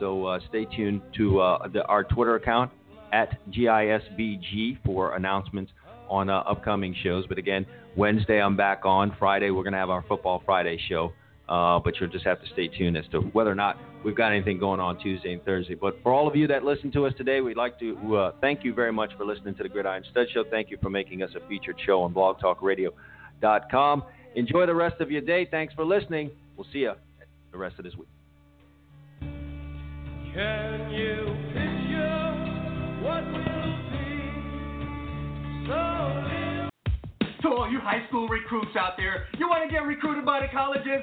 so uh, stay tuned to uh, the, our Twitter account at GISBG for announcements on uh, upcoming shows. But again, Wednesday I'm back on. Friday we're going to have our Football Friday show. Uh, but you'll just have to stay tuned as to whether or not we've got anything going on Tuesday and Thursday. But for all of you that listen to us today, we'd like to uh, thank you very much for listening to the Gridiron Stud Show. Thank you for making us a featured show on blogtalkradio.com. Enjoy the rest of your day. Thanks for listening. We'll see you the rest of this week. Can you picture what will be? So To all you high school recruits out there, you want to get recruited by the colleges?